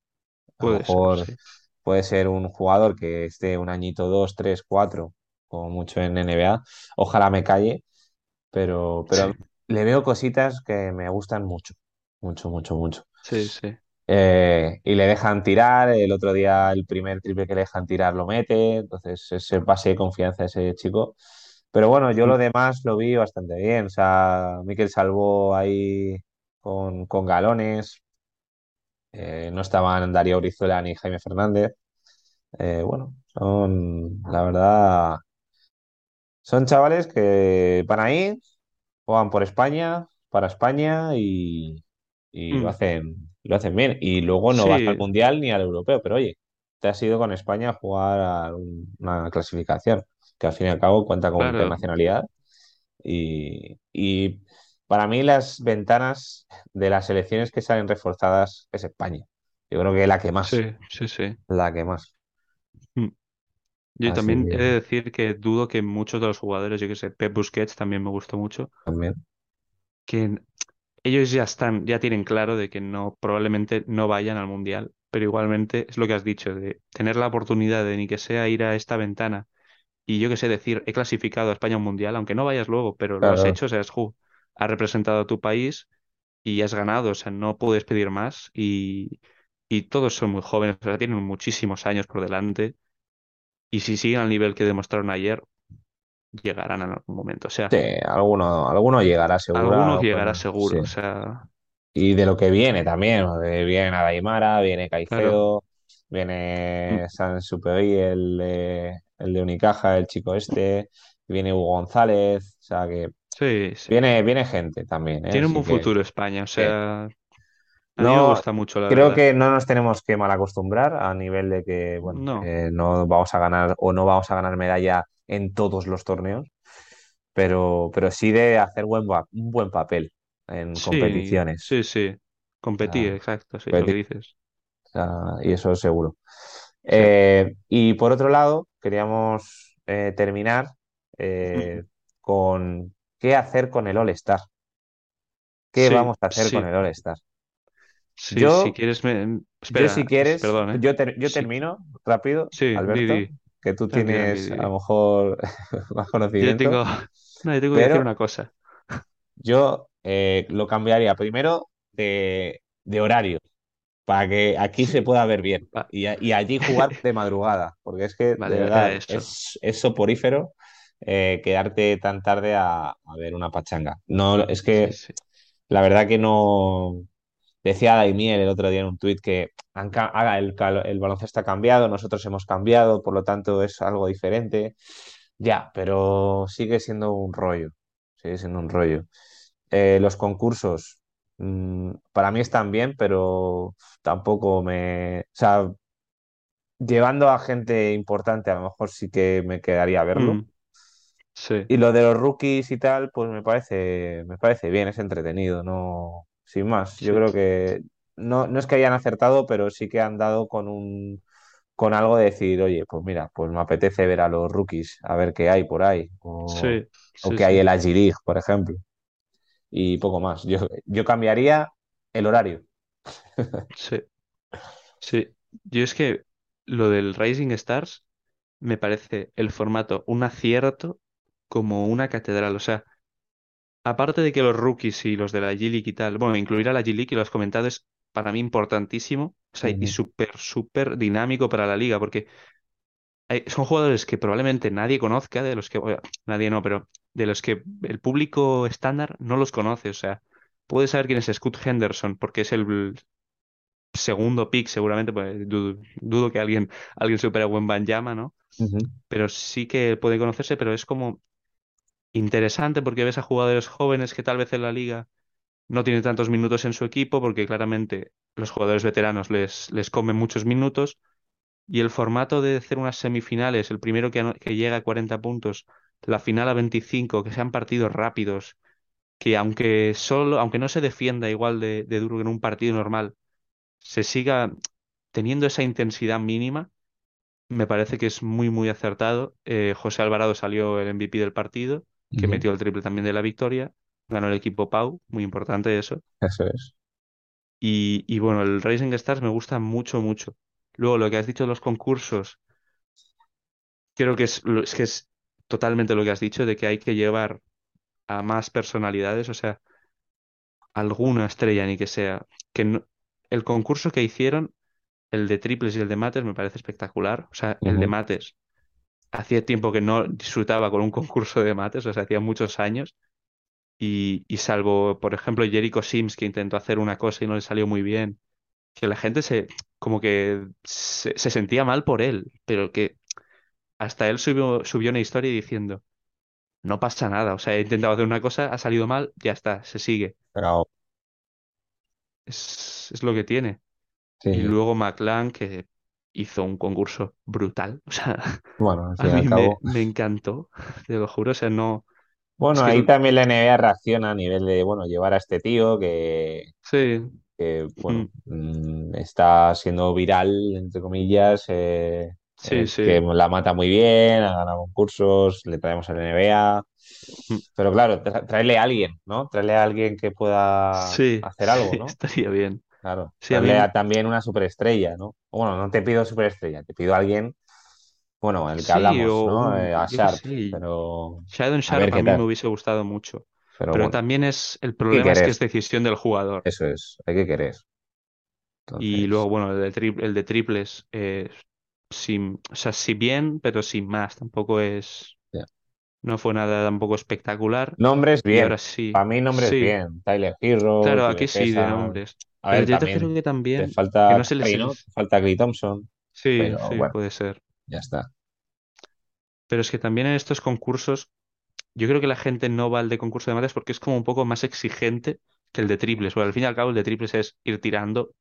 A lo Puede ser, mejor sí. puede ser un jugador que esté un añito, dos, tres, cuatro, como mucho en NBA. Ojalá me calle, pero, pero Sí, le veo cositas que me gustan mucho, mucho, mucho, mucho. sí, sí. Eh, y le dejan tirar, el otro día el primer triple que le dejan tirar lo mete, entonces ese base de confianza ese chico. Pero bueno, yo Mm, lo demás lo vi bastante bien, o sea, Mikel salvó ahí con, con galones, eh, no estaban Darío Brizuela ni Jaime Fernández. Eh, bueno, son, la verdad, son chavales que van ahí, juegan por España, para España y, y lo mm, hacen, lo hacen bien. Y luego no vas al Mundial ni al Europeo, pero oye, te has ido con España a jugar a un- una clasificación, que al fin y al cabo cuenta como claro, internacionalidad. Y, y para mí las ventanas de las selecciones que salen reforzadas es España. Yo creo que la que más, sí, sí, sí. la que más. Mm. Yo Así también he de que decir que dudo que muchos de los jugadores, yo que sé, Pep Busquets también me gustó mucho, también. que ellos ya están, ya tienen claro de que no, probablemente no vayan al Mundial, pero igualmente es lo que has dicho, de tener la oportunidad de ni que sea ir a esta ventana y yo que sé decir, he clasificado a España a un Mundial, aunque no vayas luego, pero lo has Claro, hecho, o sea, has, ju- has representado a tu país y has ganado, o sea, no puedes pedir más y, y todos son muy jóvenes, o sea, tienen muchísimos años por delante y si siguen al nivel que demostraron ayer, llegarán en algún momento, o sea, sí, alguno, alguno llegará algunos seguro. llegará Bueno, sí. seguro, o sea, Y de lo que viene también, viene Nadaimara, viene Caicedo, mm, viene San Superi, el de, el de Unicaja, el chico este, viene Hugo González, o sea que sí, sí. viene, viene gente también, ¿eh? Tiene un Así buen que futuro España, o sea, a mí me no, gusta mucho, la creo verdad. que no nos tenemos que mal acostumbrar a nivel de que, bueno, No, eh, no vamos a ganar o no vamos a ganar medalla en todos los torneos, pero, pero sí de hacer buen, un buen papel en sí, competiciones. sí, sí. Competir, exacto, sí, es lo que dices. Sea, y eso es seguro. Sí. Eh, y por otro lado, queríamos eh, terminar eh, con qué hacer con el All-Star. ¿Qué Sí, vamos a hacer con el All-Star? Sí, si Yo, quieres me... yo si quieres, perdón, ¿eh? yo, ter- yo Sí, termino rápido, sí, Alberto, que tú tienes a lo mejor más Yo conocimiento, tengo... No, yo tengo que decir una cosa. yo eh, lo cambiaría primero de, de horario. para que aquí se pueda ver bien y, y allí jugar de madrugada, porque es que Vale, verdad es, es soporífero eh, quedarte tan tarde a, a ver una pachanga. No, es que sí. la verdad que no. Decía Daimiel el otro día en un tuit que han haga el, baloncesto ha cambiado, nosotros hemos cambiado, por lo tanto es algo diferente. Ya, pero sigue siendo un rollo. Sigue siendo un rollo. Eh, los concursos, mm, para mí están bien, pero tampoco me... O sea, llevando a gente importante, a lo mejor sí que me quedaría a verlo. Mm, sí, Y lo de los rookies y tal, pues me parece, me parece bien, es entretenido, no, sin más. Yo sí, creo que no, no es que hayan acertado, pero sí que han dado con un, con algo de decir, oye, pues mira, pues me apetece ver a los rookies, a ver qué hay por ahí, o, sí, o qué hay la G-League, por ejemplo, y poco más. Yo, yo cambiaría el horario. sí, sí. Yo es que lo del Rising Stars me parece el formato un acierto como una catedral. O sea, aparte de que los rookies y los de la G-League y tal, bueno, incluir a la G-League y lo has comentado es para mí importantísimo. O sea, y Ujú. súper, súper dinámico para la liga, porque hay- son jugadores que probablemente nadie conozca, de los que, bueno, nadie no, pero de los que el público estándar no los conoce. O sea, puede saber quién es Scoot Henderson, porque es el segundo pick seguramente, pues dudo, dudo que alguien, alguien supere a Wembanyama, ¿no? Ujú, Pero sí que puede conocerse, pero es como interesante porque ves a jugadores jóvenes que tal vez en la liga no tienen tantos minutos en su equipo porque claramente los jugadores veteranos les, les comen muchos minutos y el formato de hacer unas semifinales, el primero que, llega a 40 puntos, la final a 25, que sean partidos rápidos, que aunque solo, aunque no se defienda igual de, de duro que en un partido normal, se siga teniendo esa intensidad mínima, me parece que es muy, muy acertado. Eh, José Alvarado salió el MVP del partido, que metió el triple también de la victoria. Ganó el equipo Pau, muy importante eso. Eso es. Y, y bueno, el Rising Stars me gusta mucho, mucho. Luego, lo que has dicho de los concursos, creo que es, es que es totalmente lo que has dicho, de que hay que llevar a más personalidades, o sea, alguna estrella ni que sea. Que no- el concurso que hicieron, el de triples y el de mates, me parece espectacular. O sea, el de mates, hacía tiempo que no disfrutaba con un concurso de mates, o sea, hacía muchos años. Y, y salvo, por ejemplo, Jericho Sims, que intentó hacer una cosa y no le salió muy bien, que la gente se, como que se, se sentía mal por él, pero que hasta él subió, subió una historia diciendo, no pasa nada, o sea, he intentado hacer una cosa, ha salido mal, ya está, se sigue. Pero, Es, es lo que tiene. sí, Y luego McLaren, que hizo un concurso brutal, o sea, Bueno, a mí me, encantó, te lo juro, o sea, no, es Bueno, que, ahí también la NBA reacciona a nivel de, bueno, llevar a este tío que, sí, que, mm, bueno, mm, está siendo viral, entre comillas, eh, sí, eh, que sí, la mata muy bien, ha ganado concursos, le traemos a la NBA. mm, Pero claro, traerle a alguien, ¿no? Traerle a alguien que pueda sí, hacer algo, ¿no? estaría bien. Claro, Sí, mí, también una superestrella, ¿no? Bueno, no te pido superestrella, te pido a alguien, bueno, el que sí, hablamos, o ¿no? Eh, a Sharp, sé, pero a ver Sharp a mí me hubiese gustado mucho, Pero pero bueno, también es, el que problema es que es decisión del jugador. eso es, hay que querer. Y luego, bueno, el de, tri- el de triples, eh, sin, o sea, sí bien, pero sin más, tampoco es, no fue nada tampoco espectacular. Nombres bien, ahora sí, para mí nombres sí, bien. Tyler Hero, claro, aquí sí, de nombres. A Pero ver, yo te creo también que también, que falta no se les... Curry, ¿no? Te falta Clay Thompson, Sí, pero sí, bueno, puede ser. ya está. Pero es que también en estos concursos, yo creo que la gente no va al de concurso de mates porque es como un poco más exigente que el de triples. Porque al fin y al cabo el de triples es ir tirando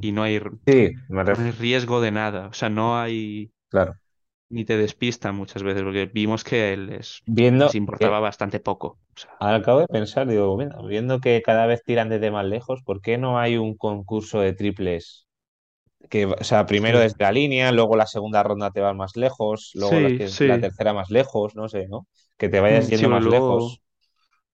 y no hay, Sí, no hay riesgo de nada. O sea, no hay... claro. Ni te despistan muchas veces, porque vimos que les, Viendo, les importaba bastante poco. O sea, Ahora acabo de pensar, digo, viendo que cada vez tiran desde más lejos, ¿por qué no hay un concurso de triples? Que, o sea, primero sí, desde la línea, luego la segunda ronda te vas más lejos, luego la, sí, la sí. tercera más lejos, no sé, ¿no? Que te vayas Mm, yendo más luego, lejos.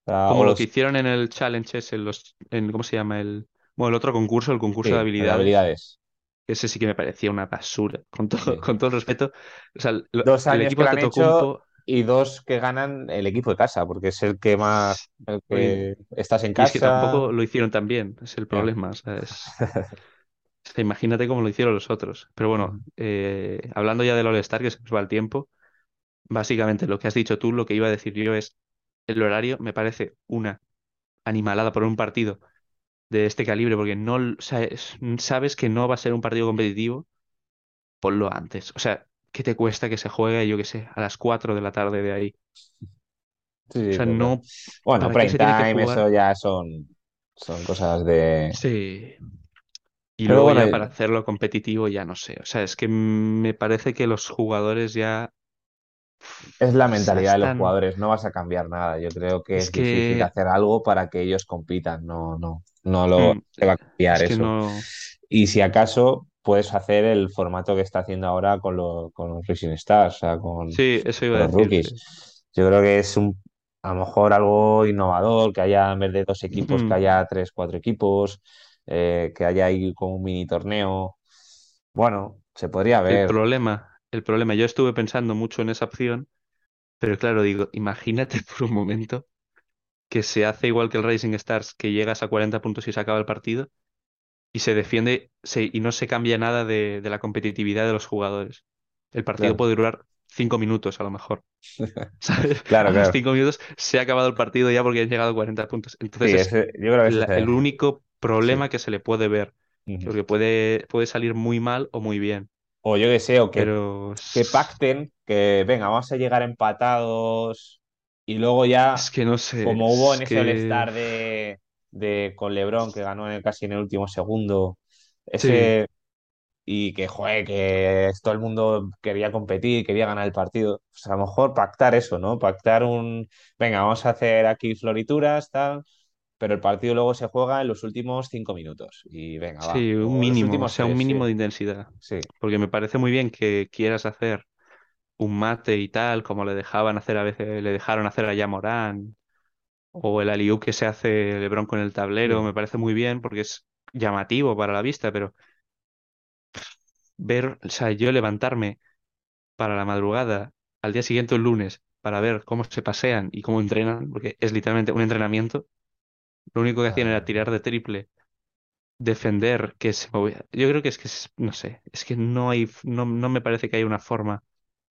O, sea, como lo que hicieron en el challenge en los, en, ¿cómo se llama? El, bueno, el otro concurso, el concurso de habilidades. Ese sí que me parecía una basura, con todo, Sí. con todo el respeto. O sea, lo- Dos el años equipo que hecho Antetokounmpo, y dos que ganan el equipo de casa, porque es el que más, el que estás en y es que casa. tampoco lo hicieron tan bien, es el problema, o sea, imagínate cómo lo hicieron los otros. Pero bueno, eh, hablando ya del All-Star, que se nos va el tiempo, Básicamente, lo que has dicho tú, lo que iba a decir yo es, el horario me parece una animalada por un partido de este calibre, porque no sabes, sabes que no va a ser un partido competitivo, ponlo antes. O sea, ¿qué te cuesta que se juegue, yo qué sé, a las 4 de la tarde de ahí? Sí, O sea, no, Bueno, ¿para qué prime time, eso ya son, son cosas de. Sí. Y Pero luego bueno, ya para hacerlo competitivo, ya no sé. O sea, es que me parece que los jugadores ya, es la mentalidad de los jugadores, no vas a cambiar nada. Yo creo que Es es difícil hacer algo para que ellos compitan, no, no, no lo mm, se va a cambiar es eso. no... Y si acaso puedes hacer el formato que está haciendo ahora con, lo- con los Rising Stars, o sea, con, Sí, eso iba con a los decir, rookies. sí. Yo creo que es un, a lo mejor algo innovador, que haya en vez de dos equipos, que Mm. haya tres, cuatro equipos, eh, que haya ahí como un mini torneo. Bueno, se podría El ver. problema, el problema, yo estuve pensando mucho en esa opción, pero claro, digo, imagínate por un momento que se hace igual que el Racing Stars, que llegas a 40 puntos y se acaba el partido, y se defiende se- y no se cambia nada de, de la competitividad de los jugadores. El partido Claro, puede durar 5 minutos a lo mejor. ¿sabes? claro, A los. 5 minutos se ha acabado el partido ya porque han llegado a 40 puntos. Entonces ese, yo creo que la- el único sí, problema que se le puede ver. Porque puede, puede salir muy mal o muy bien. O yo qué sé, o que, Pero que pacten, que venga, vamos a llegar empatados y luego ya, es que no sé, como hubo en es ese que All-Star de, de con LeBron que ganó en el, casi en el último segundo, sí, ese y que, joder, que todo el mundo quería competir, quería ganar el partido. Pues a lo mejor pactar eso, ¿no? Pactar un, venga, vamos a hacer aquí florituras, tal, pero el partido luego se juega en los últimos cinco minutos. Y venga, va. sí, un mínimo, o sea, un sí. mínimo de intensidad. Sí, Porque me parece muy bien que quieras hacer un mate y tal, como le dejaban hacer a veces, le dejaron hacer a Morán, o el alley que se hace LeBron con el tablero, Mm. me parece muy bien porque es llamativo para la vista, pero ver, o sea, yo levantarme para la madrugada al día siguiente, el lunes, para ver cómo se pasean y cómo entrenan, porque es literalmente un entrenamiento. Lo único que hacían era tirar de triple, defender, que se movía. Yo creo que es que, no sé, es que no hay, no, no me parece que haya una forma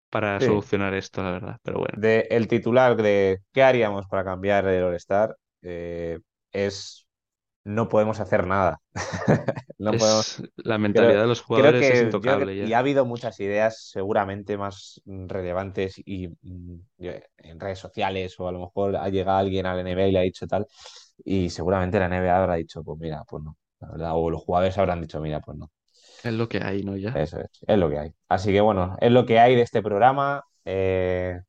para Sí. solucionar esto, la verdad. Pero bueno, De, el titular de ¿qué haríamos para cambiar el All-Star? Eh, es no podemos hacer nada. No podemos es la Creo, mentalidad de los jugadores es que intocable y ya. ha habido muchas ideas seguramente más relevantes y mm, yo- en redes sociales o a lo mejor ha llegado alguien a la NBA y le ha dicho tal y seguramente la NBA habrá dicho pues mira, pues no, la verdad, o los jugadores habrán dicho mira, pues no, Es lo que hay, ¿no? Ya. eso es, es lo que hay. Así que bueno, es lo que hay de este programa. Eh,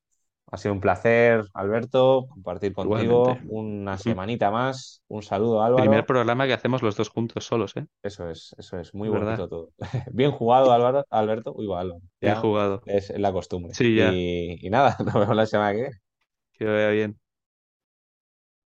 ha sido un placer, Alberto, compartir contigo Igualmente. una semanita más. Un saludo, Primer Álvaro. programa que hacemos los dos juntos solos, ¿eh? Eso es, eso es, muy verdad. bonito todo. Bien jugado, Álvaro, Alberto. Uy, va, Álvaro. Bien jugado. es la costumbre. Sí, ya. Y, y nada, nos vemos la semana que viene. Que vaya bien.